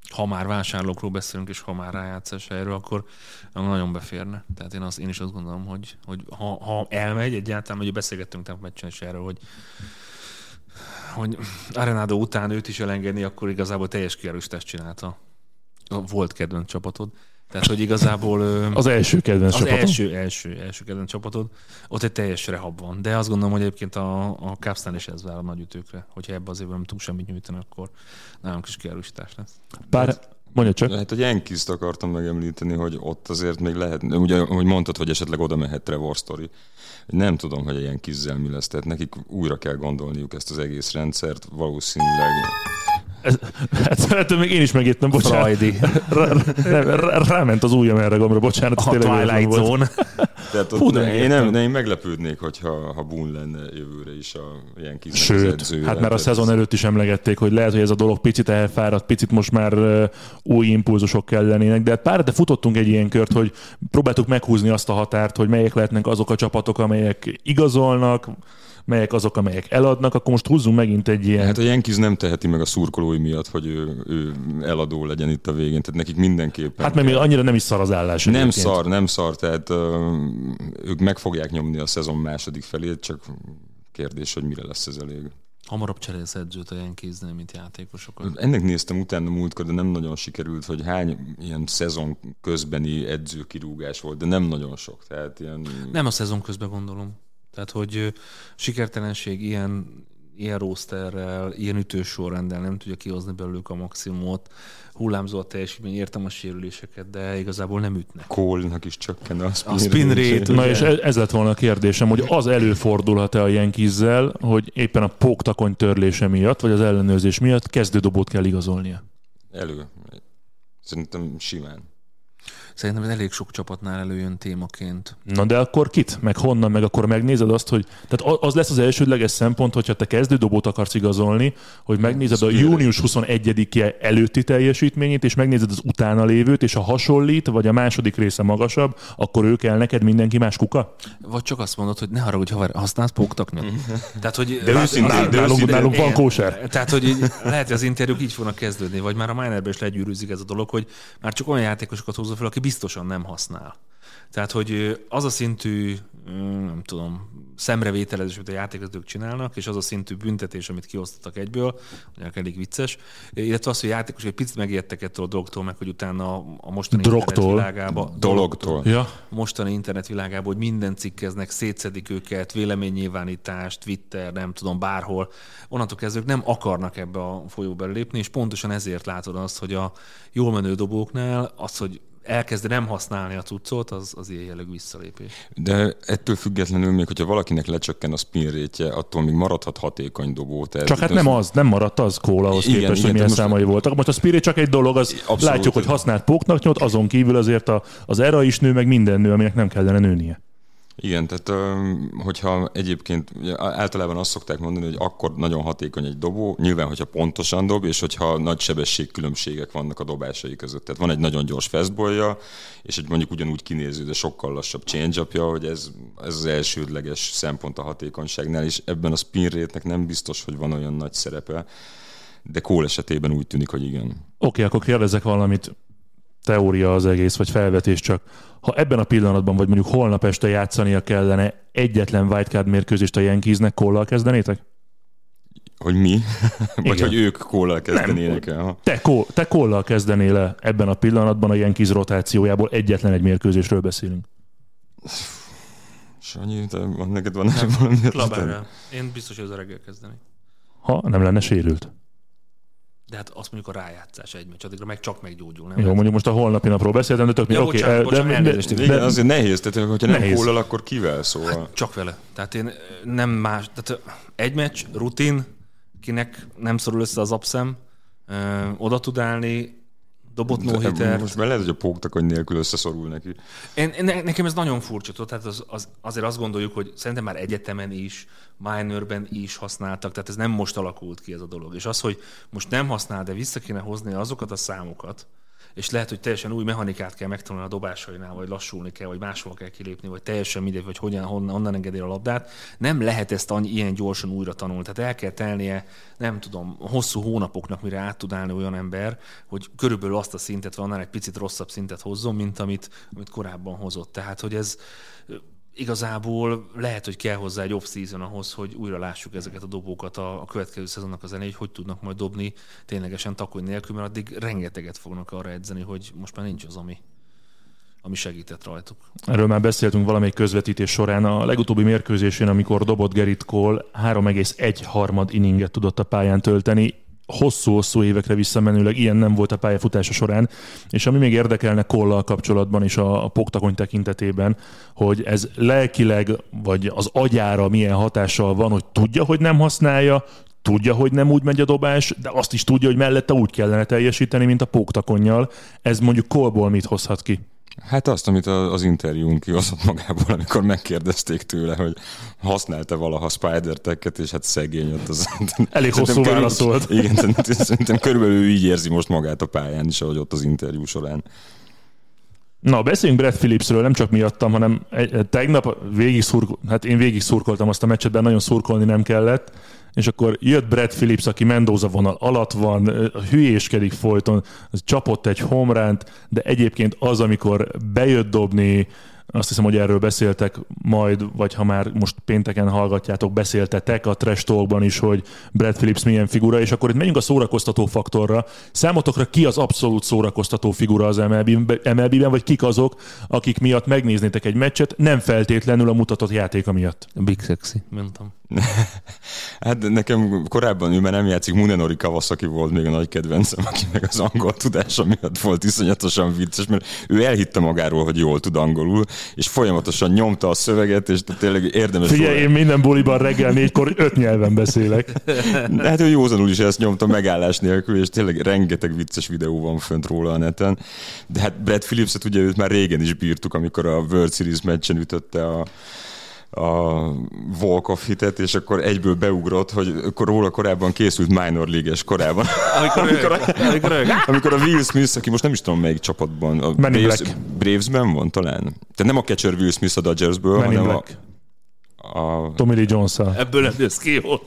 [SPEAKER 3] Ha már vásárlókról beszélünk, és ha már rájátszás erről, akkor nagyon beférne. Tehát én, azt, én is azt gondolom, hogy, hogy ha, ha elmegy egyáltalán, ugye beszélgettünk tegnap meccsen is erről, hogy hogy Arenado után őt is elengedni, akkor igazából teljes kierősítást csinálta. Volt kedvenc csapatod. Tehát, hogy igazából...
[SPEAKER 1] Az első kedvenc
[SPEAKER 3] az
[SPEAKER 1] csapatom.
[SPEAKER 3] első, első, első kedvenc csapatod, ott egy teljes rehab van. De azt gondolom, hogy egyébként a, a Cubsnál is ez vár a nagy ütőkre. Hogyha ebbe az évben tud semmit nyújtani, akkor nálunk is kierősítás lesz.
[SPEAKER 1] Pár... Mondja csak.
[SPEAKER 2] Hát a Yankees-t akartam megemlíteni, hogy ott azért még lehet, ugye, hogy mondtad, hogy esetleg oda mehet Trevor Story. Nem tudom, hogy a Yankees-zel mi lesz, tehát nekik újra kell gondolniuk ezt az egész rendszert, valószínűleg
[SPEAKER 1] Ez, hát, hát még én is megértem, bocsánat.
[SPEAKER 3] Frajdi.
[SPEAKER 1] Rá- rá- rá- Ráment az ujjam erre gombra, bocsánat. ez
[SPEAKER 3] A Twilight. Zone.
[SPEAKER 2] Tehát ott
[SPEAKER 1] Hú, de
[SPEAKER 2] ne, én, nem, de én meglepődnék, hogyha ha Boone lenne jövőre is a Yankees az
[SPEAKER 1] Sőt, hát már a szezon
[SPEAKER 2] ez-
[SPEAKER 1] előtt is emlegették, hogy lehet, hogy ez a dolog picit elfáradt, picit most már új impulzusok kellenének, de hát pár de futottunk egy ilyen kört, hogy próbáltuk meghúzni azt a határt, hogy melyek lehetnek azok a csapatok, amelyek igazolnak, melyek azok, amelyek eladnak, akkor most húzzunk megint egy ilyen...
[SPEAKER 2] Hát a Yankees nem teheti meg a szurkolói miatt, hogy ő, ő eladó legyen itt a végén, tehát nekik mindenképpen.
[SPEAKER 1] Hát meg még annyira nem is szar az állás.
[SPEAKER 2] Nem
[SPEAKER 1] egyébként.
[SPEAKER 2] szar, nem szar, tehát uh, ők meg fogják nyomni a szezon második felét, csak kérdés, hogy mire lesz ez elég.
[SPEAKER 3] Hamarabb cserélsz edzőt a Yankeesnél, mint játékosokat.
[SPEAKER 2] Ennek néztem utána múltkor, de nem nagyon sikerült, hogy hány ilyen szezon közbeni edzőkirúgás volt, de nem nagyon sok. Tehát ilyen...
[SPEAKER 3] Nem a szezon közben gondolom. Tehát, hogy sikertelenség ilyen, ilyen rosterrel, ilyen ütős sorrenddel nem tudja kihozni belőlük a maximumot. Hullámzó a teljesítmény, értem a sérüléseket, de igazából nem ütnek.
[SPEAKER 2] Cole-nak is csökken a spin,
[SPEAKER 3] A spin rate,
[SPEAKER 1] Na és ez ez lett volna a kérdésem, hogy az előfordulhat-e a Yankeeszel, hogy éppen a póktakony törlése miatt, vagy az ellenőrzés miatt kezdődobót kell igazolnia?
[SPEAKER 2] Elő. Szerintem simán.
[SPEAKER 3] Szerintem ez elég sok csapatnál előjön témaként.
[SPEAKER 1] Na de akkor kit? Meg honnan? Meg akkor megnézed azt, hogy... Tehát az lesz az elsődleges szempont, hogyha te kezdődobót akarsz igazolni, hogy megnézed a június 21-e előtti teljesítményét, és megnézed az utána lévőt, és ha hasonlít, vagy a második része magasabb, akkor ő kell neked mindenki más kuka?
[SPEAKER 3] Vagy csak azt mondod, hogy ne haragudj, haver, használsz póktaknyot? Tehát, hogy
[SPEAKER 2] De őszintén, de
[SPEAKER 1] nálunk,
[SPEAKER 2] őszintén,
[SPEAKER 1] nálunk van kóser.
[SPEAKER 3] Tehát, hogy így, lehet, hogy az interjúk így fognak kezdődni, vagy már a minerben is legyűrűzik ez a dolog, hogy már csak olyan játékosokat hozza fel, aki biztosan nem használ. Tehát, hogy az a szintű, nem tudom, szemrevételezés, amit a játékosok csinálnak, és az a szintű büntetés, amit kiosztottak egyből, ugye elég vicces, illetve az, hogy a játékosok egy picit megijedtek ettől a dologtól, meg hogy utána a mostani
[SPEAKER 1] Drogtól.
[SPEAKER 3] internet világába,
[SPEAKER 2] Dologtól.
[SPEAKER 1] Ja.
[SPEAKER 3] mostani internet világában, hogy minden cikkeznek, szétszedik őket, véleménynyilvánítás, Twitter, nem tudom, bárhol. Onnantól kezdve nem akarnak ebbe a folyóba lépni, és pontosan ezért látod azt, hogy a jól menő dobóknál az, hogy elkezd nem használni a cuccot, az, az ilyen jellegű visszalépés.
[SPEAKER 2] De ettől függetlenül még, hogyha valakinek lecsökken a spin rétje, attól még maradhat hatékony dobó. Tehát
[SPEAKER 1] Csak hát nem az, nem maradt az Kóla ahhoz
[SPEAKER 2] Igen,
[SPEAKER 1] képest,
[SPEAKER 2] igen,
[SPEAKER 1] hogy milyen
[SPEAKER 2] tehát most-
[SPEAKER 1] számai voltak. Most a Spirit csak egy dolog, az
[SPEAKER 2] Abszolút.
[SPEAKER 1] látjuk, hogy használt póknak azon kívül azért a, az era is nő, meg minden nő, aminek nem kellene nőnie.
[SPEAKER 2] Igen, tehát hogyha egyébként általában azt szokták mondani, hogy akkor nagyon hatékony egy dobó, nyilván, hogyha pontosan dob, és hogyha nagy sebességkülönbségek vannak a dobásai között. Tehát van egy nagyon gyors fastballja, és egy mondjuk ugyanúgy kinéző, de sokkal lassabb change hogy ez, ez az elsődleges szempont a hatékonyságnál, és ebben a spin rate-nek nem biztos, hogy van olyan nagy szerepe, de Cole esetében úgy tűnik, hogy igen.
[SPEAKER 1] Oké, akkor kérdezek valamit, teória az egész, vagy felvetés csak. Ha ebben a pillanatban, vagy mondjuk holnap este játszania kellene egyetlen wildcard mérkőzést a Yankeesnek, Kóllal kezdenétek?
[SPEAKER 2] Hogy mi? Vagy
[SPEAKER 1] Igen.
[SPEAKER 2] hogy ők Cole-al kezdenének el.
[SPEAKER 1] Te, Cole, te Kóllal kezdenél le ebben a pillanatban a Yankees rotációjából egyetlen egy mérkőzésről beszélünk.
[SPEAKER 2] Sanyi, te, neked van erre valami.
[SPEAKER 3] Én biztos, hogy az a reggel kezdeni.
[SPEAKER 1] Ha nem lenne sérült.
[SPEAKER 3] De hát azt mondjuk a rájátszás egy meccs, addigra meg csak meggyógyul, nem?
[SPEAKER 1] Jó, mondjuk most a holnapi napról beszéltem, de tök
[SPEAKER 3] Ja,
[SPEAKER 1] oké.
[SPEAKER 3] bocsánat,
[SPEAKER 1] eh,
[SPEAKER 3] bocsánat,
[SPEAKER 1] de,
[SPEAKER 3] elnézést,
[SPEAKER 1] de,
[SPEAKER 2] Igen,
[SPEAKER 1] de,
[SPEAKER 2] azért nehéz, tehát hogyha nem
[SPEAKER 1] Nehéz.
[SPEAKER 2] Cole-al, akkor kivel szóval?
[SPEAKER 3] Csak vele. Tehát én nem más, tehát egy meccs, rutin, kinek nem szorul össze az abszem, ö, oda tud állni, dobott no hitter.
[SPEAKER 2] Most már lehet, hogy a póktakony nélkül összeszorul neki.
[SPEAKER 3] Én, én, ne- nekem ez nagyon furcsa, tudod, tehát az, az, azért azt gondoljuk, hogy szerintem már egyetemen is, minorben is használtak, tehát ez nem most alakult ki ez a dolog. És az, hogy most nem használ, de vissza kéne hozni azokat a számokat, és lehet, hogy teljesen új mechanikát kell megtanulni a dobásainál, vagy lassulni kell, vagy máshol kell kilépni, vagy teljesen mindegy, vagy hogyan, honnan, honnan engedél a labdát. Nem lehet ezt annyi, ilyen gyorsan újra tanulni. Tehát el kell telnie, nem tudom, hosszú hónapoknak, mire át tud állni olyan ember, hogy körülbelül azt a szintet, vagy annál egy picit rosszabb szintet hozzon, mint amit, amit korábban hozott. Tehát, hogy ez igazából lehet, hogy kell hozzá egy off-season ahhoz, hogy újra lássuk ezeket a dobókat a, a következő szezonnak az elején, hogy hogy tudnak majd dobni ténylegesen takony nélkül, mert addig rengeteget fognak arra edzeni, hogy most már nincs az, ami, ami segített rajtuk.
[SPEAKER 1] Erről már beszéltünk valamelyik közvetítés során. A legutóbbi mérkőzésén, amikor dobott Gerrit Cole, 3,1 harmad inninget tudott a pályán tölteni, hosszú-hosszú évekre visszamenőleg ilyen nem volt a pályafutása során, és ami még érdekelne Kollal kapcsolatban is a, a poktakony tekintetében, hogy ez lelkileg, vagy az agyára milyen hatással van, hogy tudja, hogy nem használja, tudja, hogy nem úgy megy a dobás, de azt is tudja, hogy mellette úgy kellene teljesíteni, mint a póktakonnyal. Ez mondjuk Kolból mit hozhat ki?
[SPEAKER 2] Hát azt, amit az interjún kihozott magából, amikor megkérdezték tőle, hogy használta valaha Spider és hát szegény ott az...
[SPEAKER 1] Elég hosszú válasz volt.
[SPEAKER 2] Igen, szerintem- körülbelül így érzi most magát a pályán is, ahogy ott az interjú során.
[SPEAKER 1] Na, beszéljünk Brad Phillipsről, nem csak miattam, hanem tegnap végig szurkol, hát én végig szurkoltam azt a meccset, de nagyon szurkolni nem kellett, és akkor jött Brad Phillips, aki Mendoza vonal alatt van, hülyéskedik folyton, csapott egy homránt, de egyébként az, amikor bejött dobni, azt hiszem, hogy erről beszéltek majd, vagy ha már most pénteken hallgatjátok, beszéltetek a Trash Talkban is, hogy Brad Phillips milyen figura, és akkor itt menjünk a szórakoztató faktorra. Számotokra ki az abszolút szórakoztató figura az MLB-ben, vagy kik azok, akik miatt megnéznétek egy meccset, nem feltétlenül a mutatott játéka miatt?
[SPEAKER 3] Big Sexy, mondtam.
[SPEAKER 2] hát nekem korábban ő már nem játszik, Munenori Kawasaki volt még a nagy kedvencem, aki meg az angol tudása miatt volt iszonyatosan vicces, mert ő elhitte magáról, hogy jól tud angolul, és folyamatosan nyomta a szöveget, és tényleg érdemes
[SPEAKER 1] Figyelj, róla. én minden buliban reggel négykor öt nyelven beszélek.
[SPEAKER 2] Hát ő józanul is ezt nyomta megállás nélkül, és tényleg rengeteg vicces videó van fönt róla a neten. De hát Brad Phillips-et ugye őt már régen is bírtuk, amikor a World Series meccsen ütötte a a Walk of Hitet, és akkor egyből beugrott, hogy akkor róla korábban készült minor league korában.
[SPEAKER 3] Amikor, amikor, amikor,
[SPEAKER 2] amikor, a Will Smith, aki most nem is tudom melyik csapatban, a Braves, Bravesben van talán. Tehát nem a catcher Will Smith a Dodgersből,
[SPEAKER 1] Men
[SPEAKER 2] hanem
[SPEAKER 1] a, a... Tommy Lee jones -a.
[SPEAKER 3] Ebből nem jössz ki jól.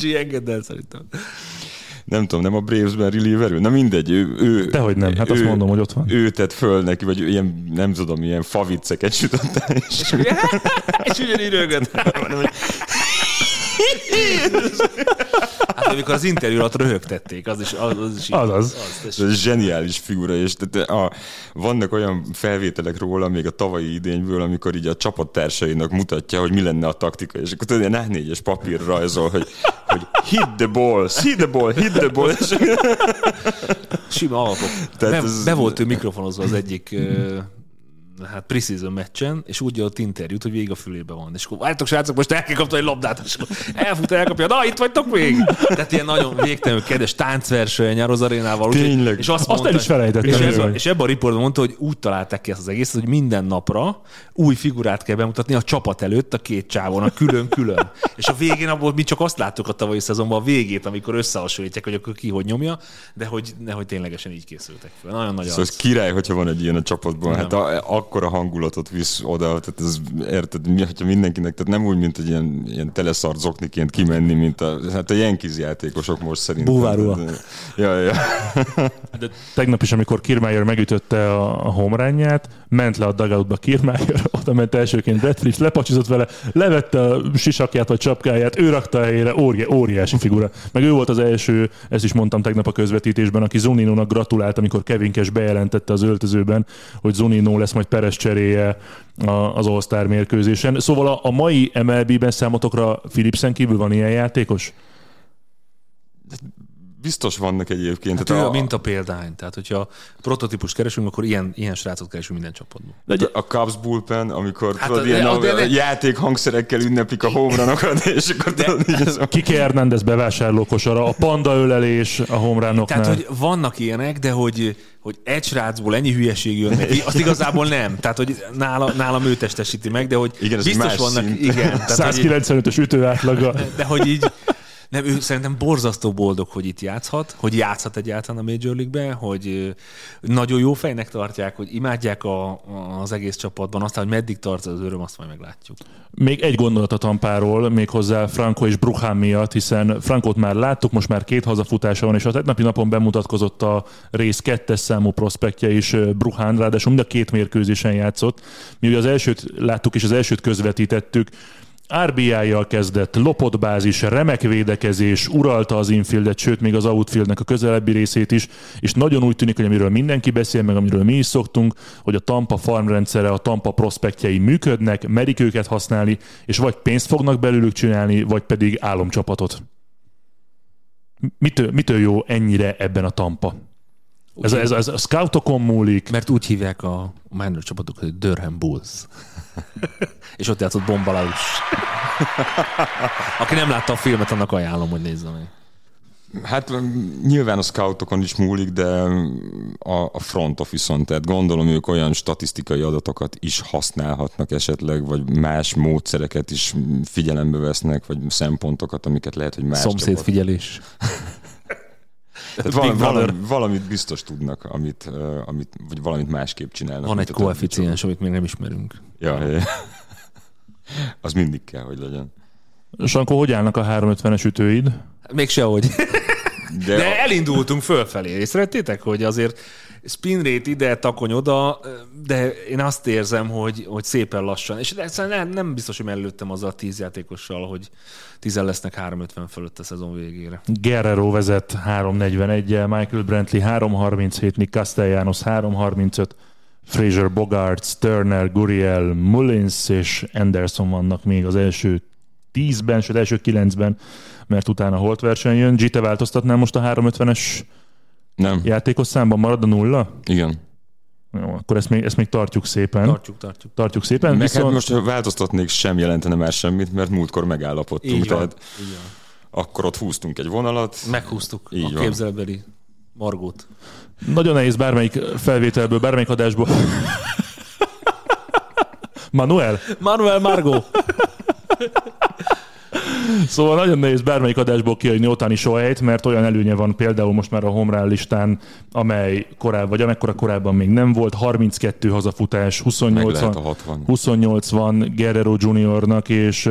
[SPEAKER 3] G. engedd el szerintem
[SPEAKER 2] nem tudom, nem a Bravesben reliever Na mindegy, ő... ő
[SPEAKER 1] Dehogy nem, hát ő, azt mondom, hogy ott van.
[SPEAKER 2] Ő tett föl neki, vagy ilyen, nem tudom, ilyen favicceket sütötte. És,
[SPEAKER 3] és ugyanígy rögött. Hát amikor az interjú alatt röhögtették, az is az, az is
[SPEAKER 1] az, az.
[SPEAKER 2] az, Ez zseniális figura, és tehát a, vannak olyan felvételek róla még a tavalyi idényből, amikor így a csapattársainak mutatja, hogy mi lenne a taktika, és akkor tudod, ilyen négyes papír rajzol, hogy, hogy hit the ball, hit the ball, hit the ball.
[SPEAKER 3] Sima alapok. Tehát be, ez... be volt ő mikrofonozva az egyik hát preseason meccsen, és úgy adott interjút, hogy végig a fülébe van. És akkor várjátok, srácok, most el kell kapni egy labdát, és akkor elfut, elkapja, na, itt vagytok még! Tehát ilyen nagyon végtelenül kedves táncverseny a Rozarénával.
[SPEAKER 2] Tényleg.
[SPEAKER 1] És azt, azt mondta, el is felejtettem. És,
[SPEAKER 3] ebben, és ebben a riportban mondta, hogy úgy találták ki ezt az egészet, hogy minden napra új figurát kell bemutatni a csapat előtt a két csávon, a külön-külön. és a végén abból mi csak azt láttuk a tavalyi szezonban, a végét, amikor összehasonlítják, hogy akkor ki hogy nyomja, de hogy, nehogy ténylegesen így készültek fel. Nagyon nagy
[SPEAKER 2] szóval az. király, hogyha van egy ilyen a csapatban. Hát a, a akkora hangulatot visz oda, tehát ez, érted, mi, hogyha mindenkinek, tehát nem úgy, mint egy ilyen, ilyen teleszart zokniként kimenni, mint a, hát a Yankees játékosok most szerintem.
[SPEAKER 1] Búvárúa.
[SPEAKER 2] Ja, ja.
[SPEAKER 1] De tegnap is, amikor Kirmeyer megütötte a, a homrányját, ment le a dugoutba Kirmeyer, oda ment elsőként Brett Phillips, lepacsizott vele, levette a sisakját vagy csapkáját, ő rakta a helyére, óri, óriási figura. Meg ő volt az első, ezt is mondtam tegnap a közvetítésben, aki Zuninónak gratulált, amikor Kevin Cash bejelentette az öltözőben, hogy Zuninó lesz majd Peres cseréje az All-Star mérkőzésen. Szóval a, a mai MLB-ben számotokra Philipsen kívül van ilyen játékos?
[SPEAKER 2] Biztos vannak egyébként.
[SPEAKER 3] Hát tehát ő a, mint a példány. Tehát, hogyha prototípus keresünk, akkor ilyen, ilyen srácot keresünk minden csapatban.
[SPEAKER 2] De a Cubs bullpen, amikor hát tudod, a, ilyen a, de, de, játék hangszerekkel ünneplik a homranokat, és akkor de, tudod, így ez
[SPEAKER 1] Kiki Hernández bevásárló kosara, a panda ölelés a homránoknál.
[SPEAKER 3] Tehát, hogy vannak ilyenek, de hogy, hogy egy srácból ennyi hülyeség jön neki, azt igazából nem. Tehát, hogy nála, nálam ő testesíti meg, de hogy
[SPEAKER 2] igen,
[SPEAKER 3] biztos vannak, szint. igen.
[SPEAKER 1] 195-ös ütőátlaga.
[SPEAKER 3] De hogy így, nem, ő szerintem borzasztó boldog, hogy itt játszhat, hogy játszhat egyáltalán a Major League-be, hogy nagyon jó fejnek tartják, hogy imádják a, az egész csapatban, aztán, hogy meddig tart az öröm, azt majd meglátjuk.
[SPEAKER 1] Még egy gondolat a Tampáról, méghozzá Franco és Bruchán miatt, hiszen Frankot már láttuk, most már két hazafutása van, és az napi napon bemutatkozott a rész kettes számú prospektje is Bruhán, ráadásul mind a két mérkőzésen játszott. Mi ugye az elsőt láttuk, és az elsőt közvetítettük, RBI-jal kezdett, lopott bázis, remek védekezés, uralta az infieldet, sőt még az outfieldnek a közelebbi részét is, és nagyon úgy tűnik, hogy amiről mindenki beszél, meg amiről mi is szoktunk, hogy a Tampa farmrendszere, a Tampa prospektjei működnek, merik őket használni, és vagy pénzt fognak belőlük csinálni, vagy pedig álomcsapatot. Mitől, mitől jó ennyire ebben a Tampa? Ez, ez, ez a scoutokon múlik.
[SPEAKER 3] Mert úgy hívják a minor csapatok, hogy Durham Bulls. és ott játszott Bombalaus. Aki nem látta a filmet, annak ajánlom, hogy nézze meg.
[SPEAKER 2] Hát nyilván a scoutokon is múlik, de a, a front office-on, tehát gondolom ők olyan statisztikai adatokat is használhatnak esetleg, vagy más módszereket is figyelembe vesznek, vagy szempontokat, amiket lehet, hogy más
[SPEAKER 3] Szomszédfigyelés.
[SPEAKER 2] Hát val- valami, valamit biztos tudnak, amit, uh, amit, vagy valamit másképp csinálnak.
[SPEAKER 3] Van egy koeficiens, amit még nem ismerünk.
[SPEAKER 2] Ja, ja. Az mindig kell, hogy legyen.
[SPEAKER 1] Sankó, hogy állnak a 350-es ütőid?
[SPEAKER 3] Még sehogy.
[SPEAKER 2] De,
[SPEAKER 3] De
[SPEAKER 2] a,
[SPEAKER 3] elindultunk fölfelé. Észrevettétek, hogy azért spin rate ide, takony oda, de én azt érzem, hogy, hogy szépen lassan. És egyszerűen nem, biztos, hogy mellőttem azzal a tíz játékossal, hogy tizen lesznek 350 fölött a szezon végére.
[SPEAKER 1] Guerrero vezet 341-el, Michael Brantley 337, Nick Castellanos 335, Fraser Bogarts, Turner, Guriel, Mullins és Anderson vannak még az első tízben, sőt első kilencben, mert utána Holt verseny jön. G, te változtatnál most a 350-es
[SPEAKER 2] nem,
[SPEAKER 1] játékos számban? Marad a nulla?
[SPEAKER 2] igen.
[SPEAKER 1] Jó, akkor ezt még, ezt még tartjuk szépen.
[SPEAKER 3] Tartjuk, tartjuk.
[SPEAKER 1] Tartjuk szépen.
[SPEAKER 2] Meg
[SPEAKER 1] Viszont...
[SPEAKER 2] hát most változtatnék sem jelentene már semmit, mert múltkor megállapodtunk.
[SPEAKER 3] Így van.
[SPEAKER 2] tehát
[SPEAKER 3] Így van.
[SPEAKER 2] akkor ott húztunk egy vonalat.
[SPEAKER 3] Meghúztuk
[SPEAKER 2] Így
[SPEAKER 3] a
[SPEAKER 2] van.
[SPEAKER 3] képzelbeli Margót.
[SPEAKER 1] Nagyon nehéz bármelyik felvételből, bármelyik adásból. Manuel?
[SPEAKER 3] Manuel Margó.
[SPEAKER 1] Szóval nagyon nehéz bármelyik adásból kiadni Otani Sohelyt, mert olyan előnye van például most már a Homrán listán, amely korábban, vagy amekkora korábban még nem volt, 32 hazafutás, 28
[SPEAKER 2] Meg lehet
[SPEAKER 1] van,
[SPEAKER 2] a 60.
[SPEAKER 1] 28 van Guerrero Juniornak, és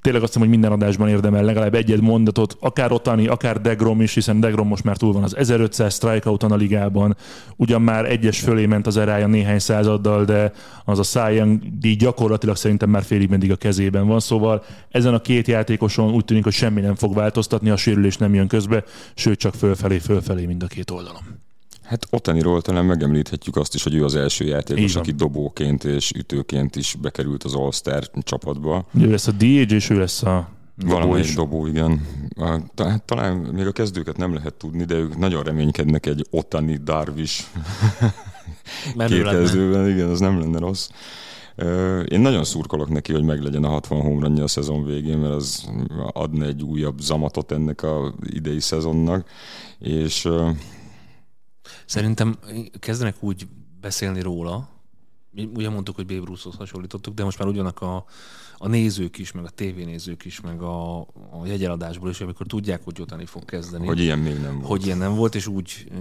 [SPEAKER 1] tényleg azt hiszem, hogy minden adásban érdemel legalább egy mondatot, akár Otani, akár Degrom is, hiszen Degrom most már túl van az 1500 strikeouton a ligában, ugyan már egyes fölé ment az erája néhány századdal, de az a Cy díj gyakorlatilag szerintem már félig meddig a kezében van, szóval ezen a két játékoson úgy tűnik, hogy semmi nem fog változtatni, a sérülés nem jön közbe, sőt csak fölfelé, fölfelé mind a két oldalon.
[SPEAKER 2] Hát Otaniról talán megemlíthetjük azt is, hogy ő az első játékos, aki dobóként és ütőként is bekerült az All-Star csapatba.
[SPEAKER 1] Ő lesz a DH, és ő lesz a dobó
[SPEAKER 2] Valamelyik dobó, igen. A- ta- hát Talán még a kezdőket nem lehet tudni, de ők nagyon reménykednek egy Otani Darvish két kezdőben, igen, az nem lenne rossz. Én nagyon szurkolok neki, hogy meglegyen a 60 homranja a szezon végén, mert az adna egy újabb zamatot ennek a idei szezonnak, és
[SPEAKER 3] Szerintem kezdenek úgy beszélni róla, ugye mondtuk, hogy Babe Ruthhoz hasonlítottuk, de most már ugyanak a, a nézők is, meg a tévénézők is, meg a, a jegyeladásból is, amikor tudják, hogy Otani fog kezdeni.
[SPEAKER 2] hogy ilyen még nem volt.
[SPEAKER 3] hogy ilyen nem volt, és úgy,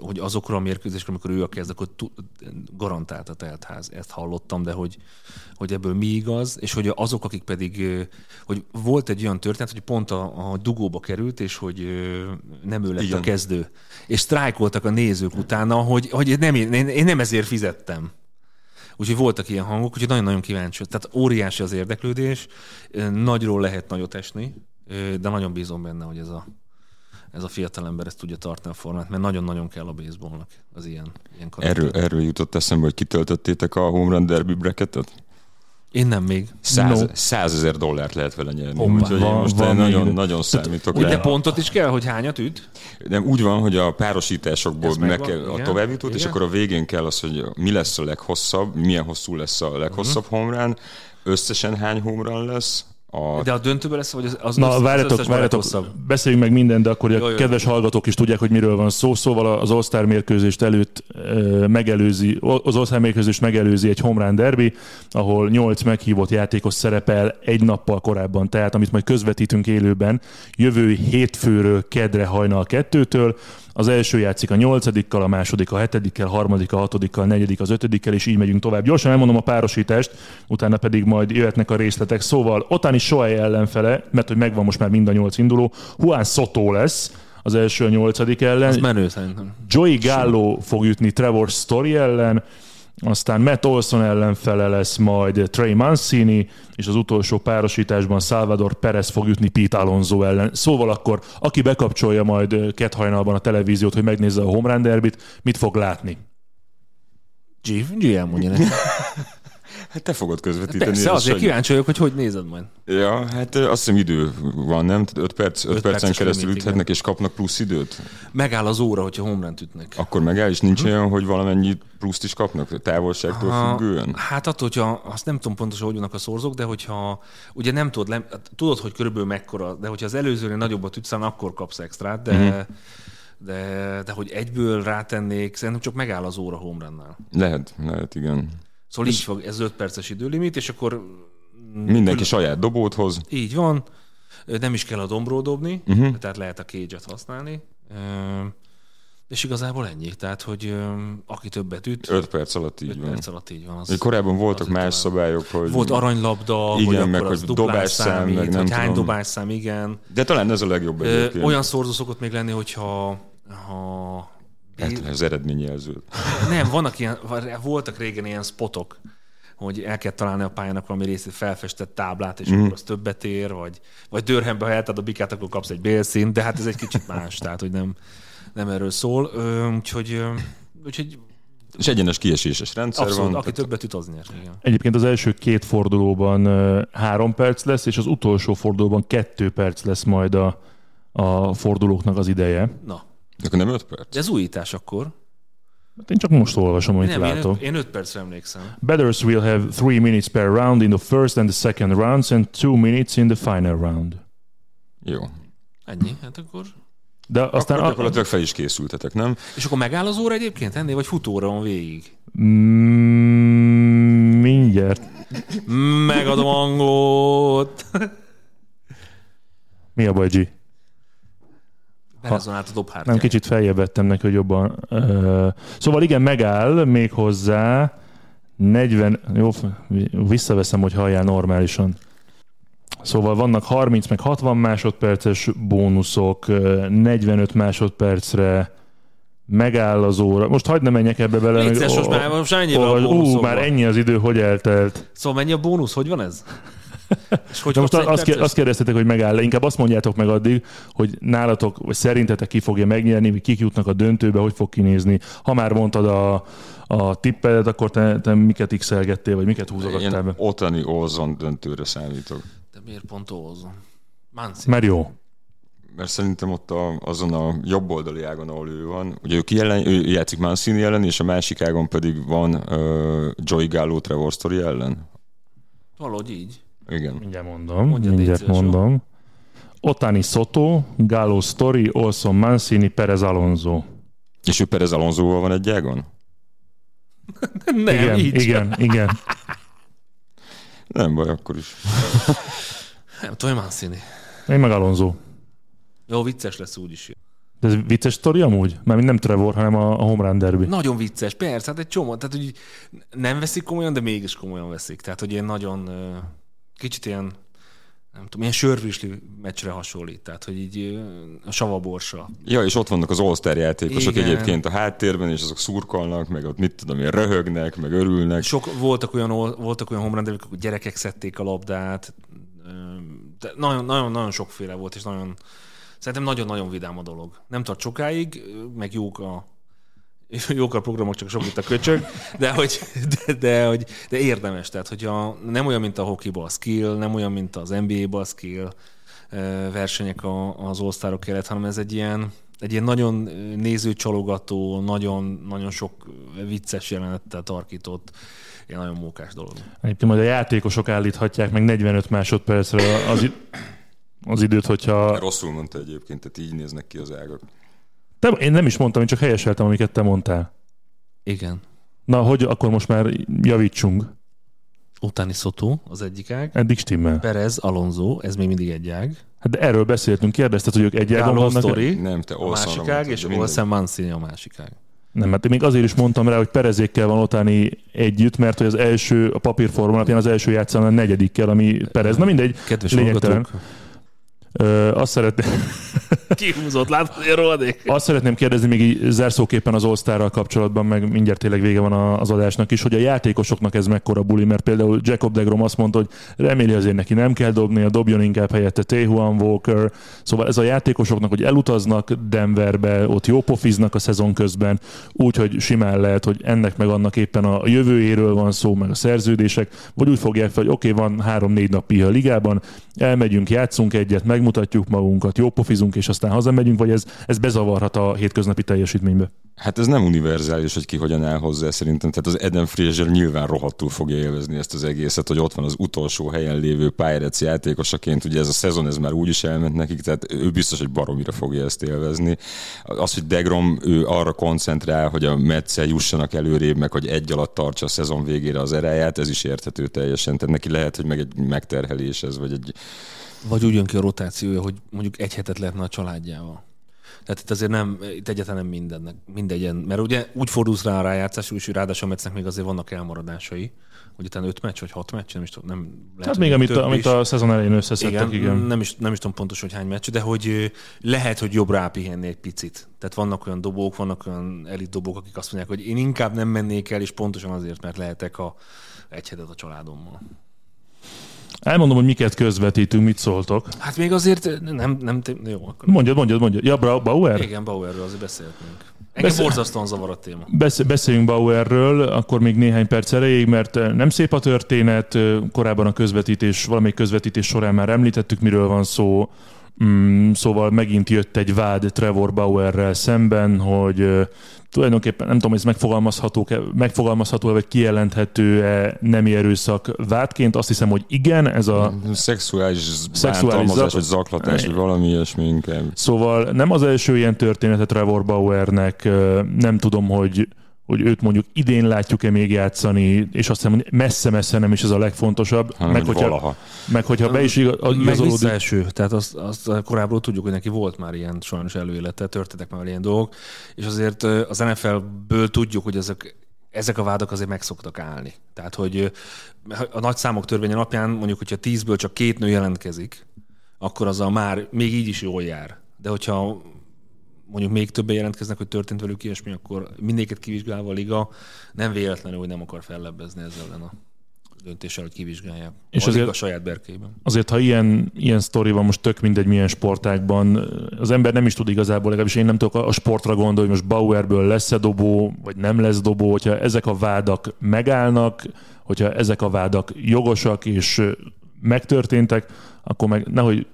[SPEAKER 3] hogy azokra a mérkőzésekre, amikor ő a kezd, akkor garantált a teltház. Ezt hallottam, de hogy, hogy ebből mi igaz, és hogy azok, akik pedig, hogy volt egy olyan történet, hogy pont a, a dugóba került, és hogy nem ő lett
[SPEAKER 2] Igen.
[SPEAKER 3] a kezdő. És sztrájkoltak a nézők utána, hogy, hogy nem, én, én nem ezért fizettem. Úgyhogy voltak ilyen hangok, úgyhogy nagyon-nagyon kíváncsi. Tehát óriási az érdeklődés, nagyról lehet nagyot esni, de nagyon bízom benne, hogy ez a, ez a fiatal ember ezt tudja tartani a formát, mert nagyon-nagyon kell a baseballnak az ilyen, ilyen karakter.
[SPEAKER 2] Erről, erről jutott eszembe, hogy kitöltöttétek a Home Run Derby bracketet?
[SPEAKER 3] Én nem még.
[SPEAKER 2] Száz,
[SPEAKER 1] No.
[SPEAKER 2] százezer dollárt lehet vele nyerni.
[SPEAKER 1] Hoppá,
[SPEAKER 2] Úgyhogy
[SPEAKER 1] van-
[SPEAKER 2] most
[SPEAKER 1] van
[SPEAKER 2] nagyon,
[SPEAKER 1] még.
[SPEAKER 2] nagyon számítok
[SPEAKER 3] Ugye
[SPEAKER 2] rá.
[SPEAKER 3] pontot is kell, hogy hányat üt?
[SPEAKER 2] Nem, úgy van, hogy a párosításokból
[SPEAKER 3] Ez
[SPEAKER 2] meg kell a
[SPEAKER 3] igen,
[SPEAKER 2] továbbjutót, és akkor a végén kell az, hogy mi lesz a leghosszabb, milyen hosszú lesz a leghosszabb
[SPEAKER 3] Mhm.
[SPEAKER 2] home run, összesen hány home run lesz, a
[SPEAKER 3] De a döntőben lesz, vagy az, az,
[SPEAKER 1] Na,
[SPEAKER 3] összes- az
[SPEAKER 1] várjatok,
[SPEAKER 3] összes
[SPEAKER 1] várjatok, beszéljünk meg mindent, de akkor
[SPEAKER 3] Jó,
[SPEAKER 1] a
[SPEAKER 3] jó,
[SPEAKER 1] kedves
[SPEAKER 3] jó.
[SPEAKER 1] hallgatók is tudják, hogy miről van szó. Szóval az All-Star mérkőzést előtt ö, megelőzi, az All-Star mérkőzést megelőzi egy home run derby, ahol nyolc meghívott játékos szerepel egy nappal korábban, tehát amit majd közvetítünk élőben, jövő hétfőről kedre hajnal kettőtől, az első játszik a nyolcadikkal, a második a hetedikkel, a harmadik a hatodikkal, a negyedik az ötödikkel, és így megyünk tovább. Gyorsan elmondom a párosítást, utána pedig majd jöhetnek a részletek. Szóval Otani Sohei ellenfele, mert hogy megvan most már mind a nyolc induló, Juan Soto lesz az első a nyolcadik ellen.
[SPEAKER 3] Az menő szerintem.
[SPEAKER 1] Joey Gallo fog jutni Trevor Story ellen, aztán Matt Olson ellenfele lesz majd Trey Mancini, és az utolsó párosításban Salvador Perez fog jutni Pete Alonso ellen. Szóval akkor, aki bekapcsolja majd kett hajnalban a televíziót, hogy megnézze a home run derbit, mit fog látni?
[SPEAKER 3] G, G elmondja neki.
[SPEAKER 2] Hát te fogod közvetíteni.
[SPEAKER 3] Persze, azért
[SPEAKER 2] Sanyi.
[SPEAKER 3] kíváncsi vagyok, hogy hogy nézed majd.
[SPEAKER 2] Ja, hát azt hiszem idő van, nem? 5 perc, öt
[SPEAKER 3] Öt
[SPEAKER 2] percen
[SPEAKER 3] perces
[SPEAKER 2] keresztül
[SPEAKER 3] limit,
[SPEAKER 2] üthetnek, és kapnak plusz időt?
[SPEAKER 3] Megáll az óra, hogyha homerun ütnek.
[SPEAKER 2] Akkor megáll, és nincs olyan, hogy valamennyi pluszt is kapnak távolságtól
[SPEAKER 3] Ha-
[SPEAKER 2] függően?
[SPEAKER 3] Hát attól, hogyha azt nem tudom pontosan, hogy vannak a szorzók, de hogyha ugye nem tudod, lem, hát tudod, hogy körülbelül mekkora, de hogyha az előzőnél nagyobbat ütsz, akkor kapsz extrát, de,
[SPEAKER 2] Mhm.
[SPEAKER 3] uh-huh. de, de hogy egyből rátennék, szerintem csak megáll az óra homerunnál.
[SPEAKER 2] Lehet, lehet, igen.
[SPEAKER 3] Szóval így fog, ez 5 perces időlimit, és akkor mm,
[SPEAKER 2] Mindenki saját dobót hoz.
[SPEAKER 3] így van, nem is kell a dombról dobni, uh-huh. tehát lehet a cage használni, és igazából ennyi. Tehát, hogy aki többet üt,
[SPEAKER 2] 5 perc alatt így
[SPEAKER 3] 5
[SPEAKER 2] van.
[SPEAKER 3] perc alatt így van. Az,
[SPEAKER 2] Korábban voltak
[SPEAKER 3] az
[SPEAKER 2] más szabályok, hogy...
[SPEAKER 3] Volt aranylabda,
[SPEAKER 2] Igen,
[SPEAKER 3] hogy akkor
[SPEAKER 2] meg
[SPEAKER 3] az
[SPEAKER 2] hogy dobásszám,
[SPEAKER 3] számít,
[SPEAKER 2] meg nem
[SPEAKER 3] hogy hány dobásszám, igen.
[SPEAKER 2] De talán ez a legjobb egyébként.
[SPEAKER 3] olyan szorzó szokott még lenni, hogyha ha
[SPEAKER 2] Hát az eredményjelző.
[SPEAKER 3] nem, vannak ilyen, voltak régen ilyen spotok, hogy el kell találni a pályának valami részét, felfestett táblát, és mm. akkor az többet ér, vagy, vagy dörhembe, ha eltad a bikát, akkor kapsz egy bélszínt, de hát ez egy kicsit más, tehát hogy nem, nem erről szól. Ö, úgyhogy, úgyhogy
[SPEAKER 2] És egyenes kieséses rendszer
[SPEAKER 3] abszolút,
[SPEAKER 2] van.
[SPEAKER 3] aki
[SPEAKER 2] tehát
[SPEAKER 3] többet üt, az nyer. Igen.
[SPEAKER 1] Egyébként az első két fordulóban három perc lesz, és az utolsó fordulóban kettő perc lesz majd a, a fordulóknak az ideje.
[SPEAKER 3] Na,
[SPEAKER 2] Akkor nem 5 perc?
[SPEAKER 3] de ez újítás akkor.
[SPEAKER 1] Hát én csak most olvasom, amit
[SPEAKER 3] nem, öt, én öt percre emlékszem.
[SPEAKER 1] Batters will have three minutes per round in the first and the second rounds and two minutes in the final round.
[SPEAKER 2] Jó.
[SPEAKER 3] Ennyi, hát akkor...
[SPEAKER 1] De
[SPEAKER 2] Aztán akkor
[SPEAKER 1] a,
[SPEAKER 2] gyakorlatilag fel is készültetek, nem?
[SPEAKER 3] És akkor megáll az óra egyébként ennél, vagy futóra van végig?
[SPEAKER 1] Mm, mindjárt.
[SPEAKER 3] Megadom a hangot!
[SPEAKER 1] Mi a baj, G?
[SPEAKER 3] Berezonált a dobhártyát.
[SPEAKER 1] Nem, kicsit feljebb vettem neki, hogy jobban. Ö, szóval igen, megáll még hozzá 40, jó, visszaveszem, hogy halljál normálisan. Szóval vannak 30 meg 60 másodperces bónuszok, ö, 45 másodpercre megáll az óra. Most hagyd ne menjek ebbe bele.
[SPEAKER 3] Vicces,
[SPEAKER 1] meg-
[SPEAKER 3] most már, most ennyire a
[SPEAKER 1] olvas- Ú, már ennyi az idő, hogy eltelt.
[SPEAKER 3] Szóval mennyi a bónusz? Hogy van ez? És hogy
[SPEAKER 1] De most azt, kér,
[SPEAKER 3] perces?
[SPEAKER 1] azt kérdeztetek, hogy megáll Inkább azt mondjátok meg addig, hogy nálatok, vagy szerintetek ki fogja megnyerni, kik jutnak a döntőbe, hogy fog kinézni. Ha már mondtad a, a tippedet, akkor te, te miket x vagy miket húzogattál be?
[SPEAKER 2] Otani Olzon döntőre számítok.
[SPEAKER 3] De miért pont Olzon? Manci.
[SPEAKER 1] Mert jó.
[SPEAKER 2] Mert szerintem ott a, azon a jobb oldali ágon, ahol ő van, ugye ő, ki ellen, ő játszik Mancini ellen, és a másik ágon pedig van uh, Joey Gallo Trevor Story ellen.
[SPEAKER 3] Valahogy így.
[SPEAKER 2] Igen.
[SPEAKER 1] Mindjárt mondom.
[SPEAKER 3] Mondjad,
[SPEAKER 1] mindjárt mondom. Otani Soto, Gallo Story, Olson Mancini, Perez Alonso.
[SPEAKER 2] És ő Perez Alonsoval van egy ágon?
[SPEAKER 3] Nem,
[SPEAKER 1] igen,
[SPEAKER 3] így.
[SPEAKER 1] igen, igen.
[SPEAKER 2] Nem baj, akkor is.
[SPEAKER 3] Nem tudom, Mancini.
[SPEAKER 1] Én meg Alonso.
[SPEAKER 3] Jó, vicces lesz úgyis.
[SPEAKER 1] De ez vicces sztori amúgy? Mert nem Trevor, hanem a, a home run derby.
[SPEAKER 3] Nagyon vicces, persze, hát egy csomó. Tehát, hogy nem veszik komolyan, de mégis komolyan veszik. Tehát, hogy ilyen nagyon ö, kicsit ilyen nem tudom, ilyen sörvűsli meccsre hasonlít. Tehát, hogy így a savaborsa.
[SPEAKER 2] Ja, és ott vannak az All-Star játékosok
[SPEAKER 3] Igen.
[SPEAKER 2] egyébként a háttérben, és azok szurkolnak, meg ott mit tudom én, röhögnek, meg örülnek.
[SPEAKER 3] Sok, voltak olyan, voltak olyan homerun hogy gyerekek szedték a labdát, de nagyon, nagyon, nagyon sokféle volt, és nagyon, szerintem nagyon-nagyon vidám a dolog. Nem tart sokáig, meg jók a, jók a programok, csak sok itt a köcsög, de hogy, de, de, hogy, de érdemes. Tehát, hogyha nem olyan, mint a hockeyból a skill, nem olyan, mint az NBA-ból a skill versenyek a, az all kellett, hanem ez egy ilyen, egy ilyen nagyon nézőcsalogató, nagyon, nagyon sok vicces jelenettel tarkított, ilyen nagyon mókás dolog.
[SPEAKER 1] Egyébként majd a játékosok állíthatják meg 45 másodpercre az, az időt, hogyha...
[SPEAKER 2] Rosszul mondta egyébként, tehát így néznek ki az ágak.
[SPEAKER 1] Te, én nem is mondtam, én csak helyeseltem, amiket te mondtál.
[SPEAKER 3] Igen.
[SPEAKER 1] Na, hogy akkor most már javítsunk.
[SPEAKER 3] Utáni Szotó az egyik ág.
[SPEAKER 1] Eddig stimmel.
[SPEAKER 3] Perez, Alonso, ez még mindig egy ág.
[SPEAKER 1] Hát de erről beszéltünk, kérdezted, hogy ők egy ágon vannak.
[SPEAKER 3] Story,
[SPEAKER 2] Nem, te
[SPEAKER 3] a másik ág, és. Olsen Mancini a másik ág.
[SPEAKER 1] Nem, hát én még azért is mondtam rá, hogy Perezékkel van otáni együtt, mert hogy az első, a papírforma alapján az első játszan a negyedikkel, ami Perez. Na mindegy,
[SPEAKER 3] Kedves
[SPEAKER 1] lényegtelen.
[SPEAKER 3] hallgatók,
[SPEAKER 1] Ö, azt szeretném,
[SPEAKER 3] kihúzott, látod, hogy a rohadék.
[SPEAKER 1] Azt szeretném kérdezni még így zárszóképpen az all kapcsolatban, meg mindjárt tényleg vége van a- az adásnak is, hogy a játékosoknak ez mekkora buli, mert például Jacob Degrom azt mondta, hogy reméli azért neki nem kell dobnia, dobjon inkább helyette Tehuan Walker. Szóval ez a játékosoknak, hogy elutaznak Denverbe, ott jó pofiznak a szezon közben, úgyhogy simán lehet, hogy ennek meg annak éppen a jövőjéről van szó, meg a szerződések, vagy úgy fogják fel, hogy oké, okay, van három-négy nap piha a ligában, elmegyünk, játszunk egyet, megmutatjuk magunkat, jó pofizunk, és aztán hazamegyünk, vagy ez, ez bezavarhat a hétköznapi teljesítménybe.
[SPEAKER 2] Hát ez nem univerzális, hogy ki hogyan áll hozzá szerintem. Tehát az Eden Fraser nyilván rohadtul fogja élvezni ezt az egészet, hogy ott van az utolsó helyen lévő Pirates játékosaként. Ugye ez a szezon ez már úgy is elment nekik, tehát ő biztos, hogy baromira fogja ezt élvezni. Az, hogy Degrom ő arra koncentrál, hogy a Metszel jussanak előrébb, meg hogy egy alatt tartsa a szezon végére az eráját, ez is érthető teljesen. Tehát neki lehet, hogy meg egy megterhelés ez, vagy egy
[SPEAKER 3] Vagy úgy jön ki a rotációja, hogy mondjuk egy hetet lehetne a családjával. Tehát itt azért nem, itt egyáltalán nem mindennek, mindegyen, mert ugye úgy fordulsz rá a rájátszás, és ráadásul a Metsznek még azért vannak elmaradásai, hogy utána öt meccs, vagy hat meccs, nem is tudom, nem lehet,
[SPEAKER 1] Hát még amit, a, amit a szezon elején összeszedtek, igen. igen.
[SPEAKER 3] Nem, is, nem is tudom pontos, hogy hány meccs, de hogy lehet, hogy jobb rápihenni egy picit. Tehát vannak olyan dobók, vannak olyan elit dobók, akik azt mondják, hogy én inkább nem mennék el, és pontosan azért, mert lehetek a, egy hetet a családommal.
[SPEAKER 1] Elmondom, hogy miket közvetítünk, mit szóltok.
[SPEAKER 3] Hát még azért nem, nem, jó, akkor
[SPEAKER 1] Mondjad, mondjad, mondjad. Ja, Bauer?
[SPEAKER 3] igen, Bauerről azért beszélhetnénk. Engem
[SPEAKER 1] Beszél-
[SPEAKER 3] borzasztóan zavar a téma.
[SPEAKER 1] Besz- beszéljünk Bauerről, akkor még néhány perc erejéig, mert eh, nem szép a történet, eh, korábban a közvetítés, valamelyik közvetítés során már említettük, miről van szó, Mm, szóval megint jött egy vád Trevor Bauerrel szemben, hogy tulajdonképpen nem tudom, ez megfogalmazható, megfogalmazható vagy kijelenthető-e nemi erőszak vádként. Azt hiszem, hogy igen, ez a
[SPEAKER 2] Szexuális,
[SPEAKER 1] Szexuális zak-
[SPEAKER 2] vagy zaklatás, vagy valami ilyesmi inkább.
[SPEAKER 1] Szóval nem az első ilyen története Trevor Bauernek, nem tudom, hogy hogy őt mondjuk idén látjuk-e még játszani, és azt hiszem, hogy messze-messze nem is ez a legfontosabb.
[SPEAKER 2] Hanem,
[SPEAKER 1] meg,
[SPEAKER 2] hogy
[SPEAKER 1] hogyha,
[SPEAKER 2] valaha.
[SPEAKER 1] meg hogyha be is igaz-
[SPEAKER 3] Meg
[SPEAKER 1] igazolódik,
[SPEAKER 3] visszaeső. Tehát azt, azt korábban tudjuk, hogy neki volt már ilyen sajnos előélete, történtek már ilyen dolgok, és azért az NFL-ből tudjuk, hogy ezek, ezek a vádak azért meg szoktak állni. Tehát, hogy a nagy számok törvénye napján mondjuk, hogyha tízből csak két nő jelentkezik, akkor az a már még így is jól jár. De hogyha mondjuk még többen jelentkeznek, hogy történt velük ilyesmi, akkor mindéket kivizsgálva a liga nem véletlenül, hogy nem akar fellebbezni ezzel ellen a döntéssel, hogy kivizsgálják.
[SPEAKER 1] És
[SPEAKER 3] És az
[SPEAKER 1] azért-
[SPEAKER 3] a saját berkeiben.
[SPEAKER 1] azért, ha ilyen, ilyen sztori van, most tök mindegy milyen sportákban, az ember nem is tud igazából, legalábbis én nem tudok a sportra gondolni, hogy most Bauerből lesz-e dobó, vagy nem lesz dobó, hogyha ezek a vádak megállnak, hogyha ezek a vádak jogosak és megtörténtek, akkor meg nehogy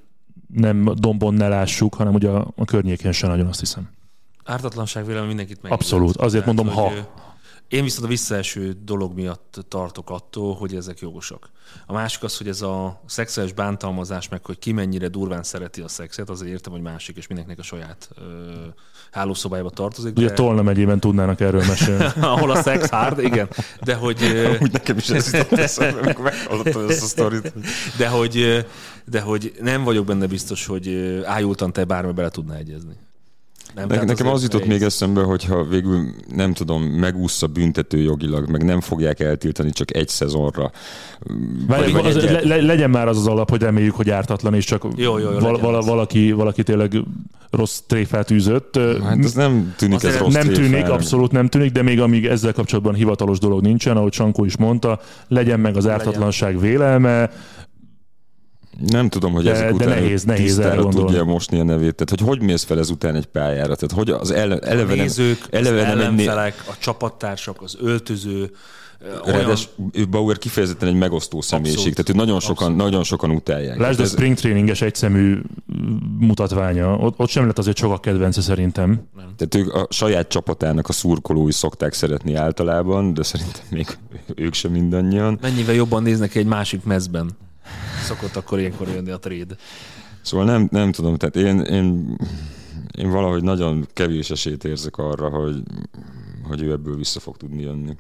[SPEAKER 1] nem dombon ne lássuk, hanem ugye a, a környéken sem nagyon azt hiszem.
[SPEAKER 3] Ártatlanság vélem mindenkit meg.
[SPEAKER 1] Abszolút. Azért mondom, ha.
[SPEAKER 3] Én viszont a visszaeső dolog miatt tartok attól, hogy ezek jogosak. A másik az, hogy ez a szexuális bántalmazás, meg hogy ki mennyire durván szereti a szexet, azért értem, hogy másik, és mindenkinek a saját ö, hálószobájába tartozik.
[SPEAKER 1] Ugye
[SPEAKER 3] de,
[SPEAKER 1] Tolna megyében tudnának erről mesélni.
[SPEAKER 3] ahol a szex hard, igen. De hogy,
[SPEAKER 2] Úgy nekem is ez jutott eszembe, amikor meghallottam ezt a sztorit.
[SPEAKER 3] de hogy, de hogy nem vagyok benne biztos, hogy ájultan te bármi bele tudná egyezni. Nem,
[SPEAKER 2] Ne, nekem
[SPEAKER 3] azért
[SPEAKER 2] az jutott még eszembe, hogyha végül nem tudom, megúszza büntető jogilag, meg nem fogják eltiltani csak egy szezonra.
[SPEAKER 1] Várj,
[SPEAKER 2] Vagy
[SPEAKER 1] az, le, le, legyen már az az alap, hogy reméljük, hogy ártatlan, és csak
[SPEAKER 3] Jó, jó, jó,
[SPEAKER 1] val,
[SPEAKER 3] legyen az.
[SPEAKER 1] valaki, valaki tényleg rossz tréfát űzött.
[SPEAKER 2] Hát ez nem tűnik ez rossz
[SPEAKER 1] nem tűnik,
[SPEAKER 2] tréfának.
[SPEAKER 1] abszolút nem tűnik, de még amíg ezzel kapcsolatban hivatalos dolog nincsen, ahogy Sankó is mondta, legyen meg az ártatlanság vélelme,
[SPEAKER 2] Nem tudom, hogy
[SPEAKER 1] De-
[SPEAKER 2] ezek
[SPEAKER 1] de
[SPEAKER 2] után
[SPEAKER 1] nehéz- nehéz
[SPEAKER 2] tudja mosni a nevét. Tehát, hogy hogy mész fel ezután egy pályára? Tehát, hogy az ele, eleve
[SPEAKER 3] a
[SPEAKER 2] nem,
[SPEAKER 3] nézők,
[SPEAKER 2] eleve
[SPEAKER 3] az
[SPEAKER 2] nem egy,
[SPEAKER 3] ellenfelek, a csapattársak, az öltöző, olyan,
[SPEAKER 2] Ráadásul ő Bauer kifejezetten egy megosztó személyiség,
[SPEAKER 3] Abszolút.
[SPEAKER 2] tehát ő nagyon sokan,
[SPEAKER 3] Abszolút.
[SPEAKER 2] nagyon sokan utálják.
[SPEAKER 1] lásd a
[SPEAKER 2] Ez-
[SPEAKER 1] spring traininges egyszemű mutatványa. Ott, ott sem lett azért sokak kedvence szerintem.
[SPEAKER 2] Tehát ők a saját csapatának a szurkolói szokták szeretni általában, de szerintem még ők sem mindannyian.
[SPEAKER 3] mennyivel jobban néznek egy másik mezben. Szokott akkor ilyenkor jönni a trade.
[SPEAKER 2] Szóval nem, nem tudom, tehát én, én, én valahogy nagyon kevés esélyt érzek arra, hogy, hogy ő ebből vissza fog tudni jönni.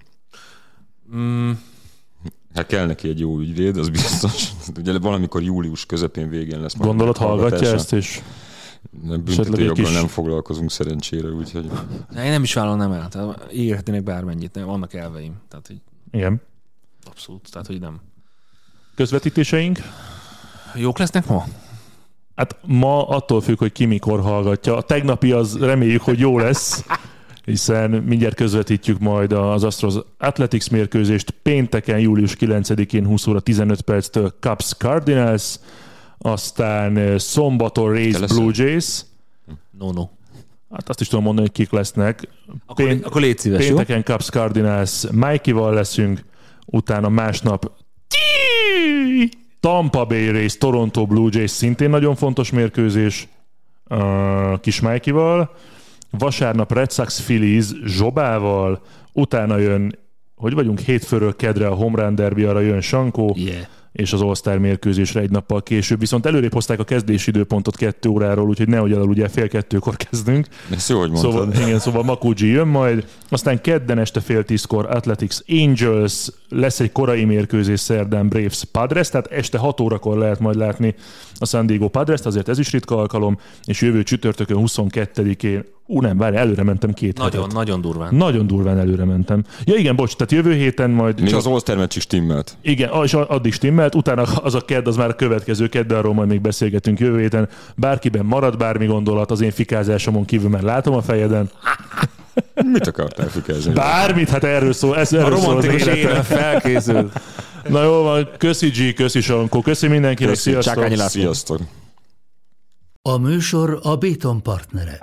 [SPEAKER 3] Mm,
[SPEAKER 2] Hát kell neki egy jó ügyvéd, az biztos. Ugye valamikor július közepén végén lesz. majd
[SPEAKER 1] Gondolod, hallgatja ezt, és
[SPEAKER 2] Nem,
[SPEAKER 1] kis-
[SPEAKER 2] nem foglalkozunk szerencsére, úgyhogy
[SPEAKER 3] de én nem is vállalnám el. Tehát ígérhetnének bármennyit, nem, vannak elveim. Tehát, hogy
[SPEAKER 1] igen.
[SPEAKER 3] abszolút, tehát, hogy nem.
[SPEAKER 1] Közvetítéseink?
[SPEAKER 3] Jók lesznek ma?
[SPEAKER 1] Hát ma attól függ, hogy ki mikor hallgatja. A tegnapi az reméljük, hogy jó lesz, hiszen mindjárt közvetítjük majd az Astros Athletics mérkőzést pénteken, július 9-én 20 óra 15 perctől Cubs Cardinals, aztán eh, szombaton Rays? Blue Jays,
[SPEAKER 3] No, no.
[SPEAKER 1] hát azt is tudom mondani, hogy kik lesznek.
[SPEAKER 3] Akkor,
[SPEAKER 1] Pént-
[SPEAKER 3] akkor légy szíves, jó?
[SPEAKER 1] Pénteken Cubs Cardinals Mikey-val leszünk, utána másnap Tampa Bay Rays, Toronto Blue Jays szintén nagyon fontos mérkőzés uh, kis Mikey-val. Vasárnap Red Sox Phillies Zsobával, utána jön, hogy vagyunk hétfőről kedre a Home Run Derby, arra jön Sankó,
[SPEAKER 3] Yeah.
[SPEAKER 1] És az All-Star mérkőzésre egy nappal később. Viszont előrébb hozták a kezdési időpontot kettő óráról, úgyhogy nehogy alul ugye fél kettőkor kezdünk.
[SPEAKER 2] Ezt jó, hogy mondtad.
[SPEAKER 1] Szóval, igen, szóval Makuji jön majd, aztán kedden este fél tízkor Athletics Angels, lesz egy korai mérkőzés szerdán Braves Padres, tehát este 6 órakor lehet majd látni a San Diego Padres, azért ez is ritka alkalom, és jövő csütörtökön 22-én, ú nem, várj, előre mentem két
[SPEAKER 3] Nagyon,
[SPEAKER 1] hetet.
[SPEAKER 3] nagyon durván.
[SPEAKER 1] Nagyon durván előre mentem. Ja igen, bocs, tehát jövő héten majd...
[SPEAKER 2] Még az All-Star meccs is stimmelt.
[SPEAKER 1] Igen, és addig stimmelt, utána az a kedd, az már a következő kedd, arról majd még beszélgetünk jövő héten. Bárkiben marad bármi gondolat, az én fikázásomon kívül, mert látom a fejeden.
[SPEAKER 2] Mit akartál fikázni?
[SPEAKER 1] Bármit, hát erről szól. Ez,
[SPEAKER 3] A
[SPEAKER 1] erről az
[SPEAKER 3] romantikus élet felkészül.
[SPEAKER 1] Na jó van, köszi G, köszi Sankó, köszi mindenkinek,
[SPEAKER 2] Köszi,
[SPEAKER 1] sziasztok!
[SPEAKER 2] Sziasztok!
[SPEAKER 4] A műsor a Béton partnere.